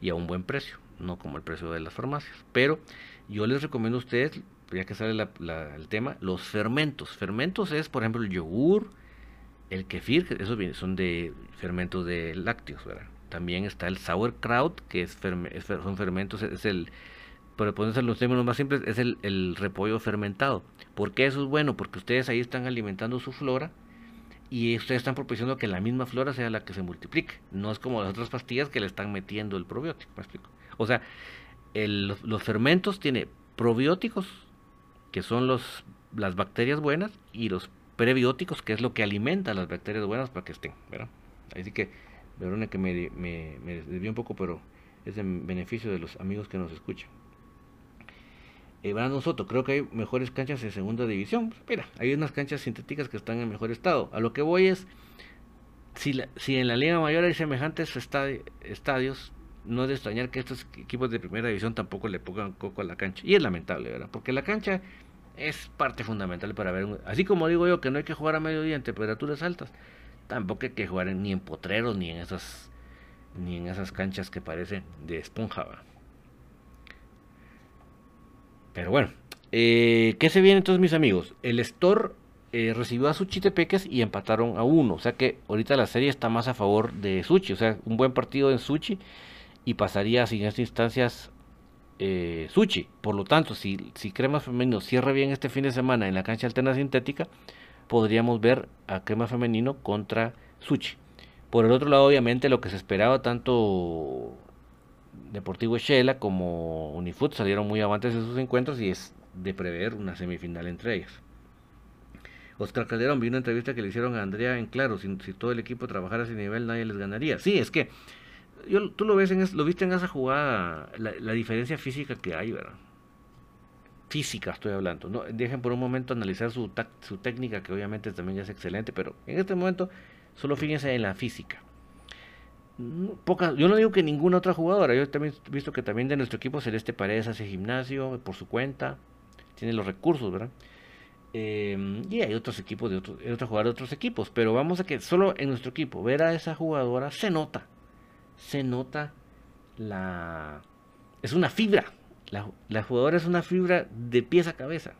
Y a un buen precio, no como el precio de las farmacias. Pero yo les recomiendo a ustedes, ya que sale el tema, los fermentos. Fermentos es, por ejemplo, el yogur, el kefir, esos son de fermentos de lácteos, ¿verdad? También está el sauerkraut, que es, son fermentos, es el, por ponerse los términos más simples, es el, el repollo fermentado. ¿Por qué eso es bueno? Porque ustedes ahí están alimentando su flora y ustedes están propiciando que la misma flora sea la que se multiplique. No es como las otras pastillas que le están metiendo el probiótico, ¿me explico? O sea, los fermentos tiene probióticos, que son los, las bacterias buenas, y los prebióticos, que es lo que alimenta a las bacterias buenas para que estén, ¿verdad? Así que, perdone que me, me, me un poco, pero es en beneficio de los amigos que nos escuchan. Eh, nosotros creo que hay mejores canchas en segunda división. mira, hay unas canchas sintéticas que están en mejor estado. A lo que voy es, si, si en la Liga Mayor hay semejantes estadios, no es de extrañar que estos equipos de primera división tampoco le pongan coco a la cancha. Y es lamentable, ¿verdad? Porque la cancha es parte fundamental para ver. así como digo yo que no hay que jugar a mediodía en temperaturas altas, tampoco hay que jugar ni en potreros ni en esas ni en esas canchas que parecen de esponja. Pero bueno, eh, ¿qué se viene entonces, mis amigos? El Store eh, recibió a Suchi Tepeques y empataron a uno. O sea que ahorita la serie está más a favor de Suchi. O sea, un buen partido en Suchi y pasaría sin estas instancias eh, Suchi. Por lo tanto, si, si Femenino cierra bien este fin de semana en la cancha alterna sintética, podríamos ver a Crema Femenino contra Suchi. Por el otro lado, obviamente, lo que se esperaba tanto Deportivo Shela como Unifoot salieron muy avantes en sus encuentros y es de prever una semifinal entre ellas. Oscar Calderón, vi una entrevista que le hicieron a Andrea en claro, si, si todo el equipo trabajara a ese nivel nadie les ganaría. Sí, es que yo, tú lo ves en lo viste en esa jugada, la, diferencia física que hay, ¿verdad? Física estoy hablando. No, dejen por un momento analizar su, técnica, que obviamente también es excelente, pero en este momento solo fíjense en la física. Pocas, yo no digo que ninguna otra jugadora, yo también he visto que también de nuestro equipo Celeste Paredes hace gimnasio por su cuenta, tiene los recursos, ¿verdad? Eh, y hay otros equipos de otros, otros jugadores de otros equipos, pero vamos a que solo en nuestro equipo ver a esa jugadora se nota, se nota la... Es una fibra, la, jugadora es una fibra de pies a cabeza,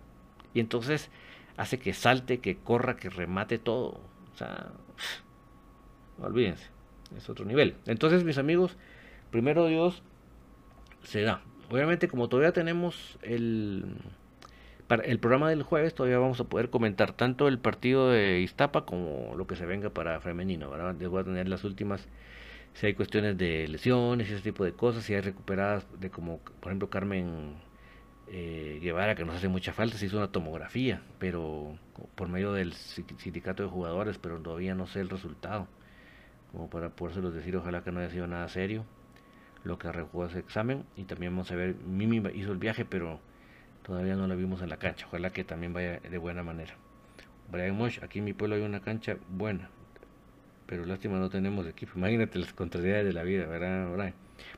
y entonces hace que salte, que corra, que remate todo. O sea, olvídense, es otro nivel. Entonces, mis amigos, primero Dios se da. Obviamente, como todavía tenemos el para el programa del jueves todavía vamos a poder comentar tanto el partido de Iztapa como lo que se venga para femenino. ¿verdad? Les voy a tener las últimas, si hay cuestiones de lesiones y ese tipo de cosas, si hay recuperadas de como, por ejemplo, Carmen eh, Guevara, que nos hace mucha falta, se hizo una tomografía, pero por medio del sindicato de jugadores, pero todavía no sé el resultado, como para podérselos decir, ojalá que no haya sido nada serio lo que arrojó ese examen. Y también vamos a ver, Mimi hizo el viaje, pero Todavía no la vimos en la cancha. Ojalá que también vaya de buena manera. Brian Mosh, aquí en mi pueblo hay una cancha buena. Pero lástima no tenemos equipo. Imagínate las contrariedades de la vida, ¿verdad?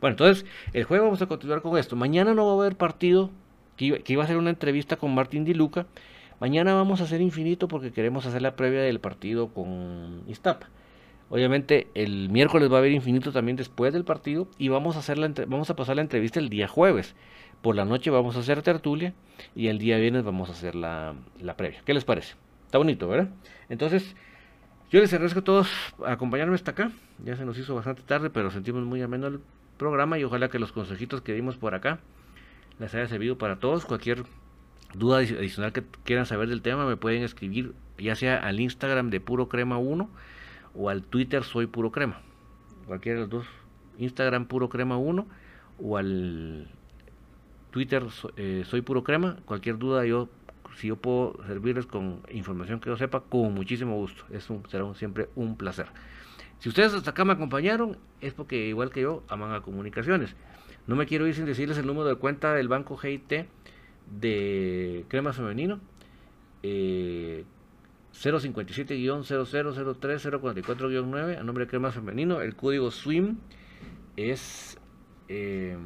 Bueno, entonces, el juego vamos a continuar con esto. Mañana no va a haber partido. Que iba, a ser una entrevista con Martín Di Luca. Mañana vamos a hacer infinito porque queremos hacer la previa del partido con Iztapa. Obviamente el miércoles va a haber infinito también después del partido y vamos a hacer la vamos a pasar la entrevista el día jueves. Por la noche vamos a hacer tertulia y el día viernes vamos a hacer la, previa. ¿Qué les parece? Está bonito, ¿verdad? Entonces, yo les agradezco a todos acompañarme hasta acá. Ya se nos hizo bastante tarde, pero sentimos muy ameno el programa y ojalá que los consejitos que dimos por acá les haya servido para todos. Cualquier duda adicional que quieran saber del tema me pueden escribir ya sea al Instagram de Puro Crema 1 o al Twitter Soy Puro Crema. Cualquiera de los dos. Instagram Puro Crema 1 o al Twitter eh, soy puro crema. Cualquier duda, yo si yo puedo servirles con información que yo sepa, con muchísimo gusto. Es será siempre un placer. Si ustedes hasta acá me acompañaron, es porque igual que yo, aman a comunicaciones. No me quiero ir sin decirles el número de cuenta del banco GIT de crema femenino. Eh, 057-0003-044-9 a nombre de crema femenino. El código SWIM es... Eh,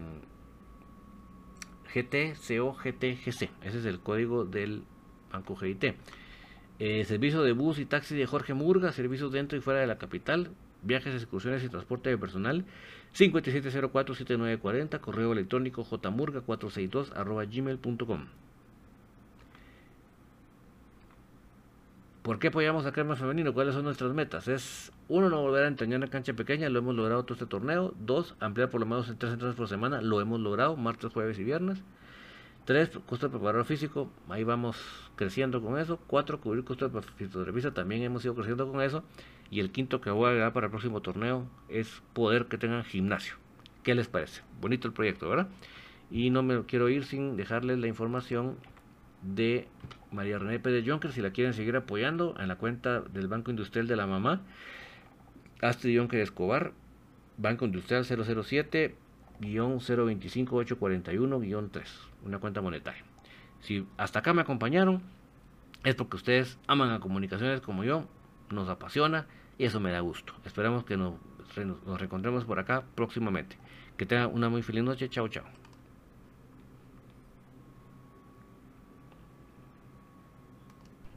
GTCOGTGC. Ese es el código del Banco GIT. Eh, servicio de bus y taxi de Jorge Murga, servicios dentro y fuera de la capital, viajes, excursiones y transporte de personal, 5704-7940, correo electrónico jmurga462 arroba gmail.com. ¿Por qué apoyamos a Crema Femenino? ¿Cuáles son nuestras metas? Es, uno, no volver a entrenar en cancha pequeña, lo hemos logrado todo este torneo. Dos, ampliar por lo menos en tres entradas por semana, lo hemos logrado, martes, jueves y viernes. Tres, costo de preparador físico, ahí vamos creciendo con eso. Cuatro, cubrir costo de fisioterapia, también hemos ido creciendo con eso. Y el quinto que voy a agregar para el próximo torneo es poder que tengan gimnasio. ¿Qué les parece? Bonito el proyecto, ¿verdad? Y no me quiero ir sin dejarles la información de María René Pérez Jonker, si la quieren seguir apoyando en la cuenta del Banco Industrial de la Mamá. Astrid Jonker Escobar, Banco Industrial 007 025841-3, una cuenta monetaria. Si hasta acá me acompañaron, es porque ustedes aman a comunicaciones como yo, nos apasiona y eso me da gusto. Esperamos que nos, nos reencontremos por acá próximamente. Que tengan una muy feliz noche. Chao, chao.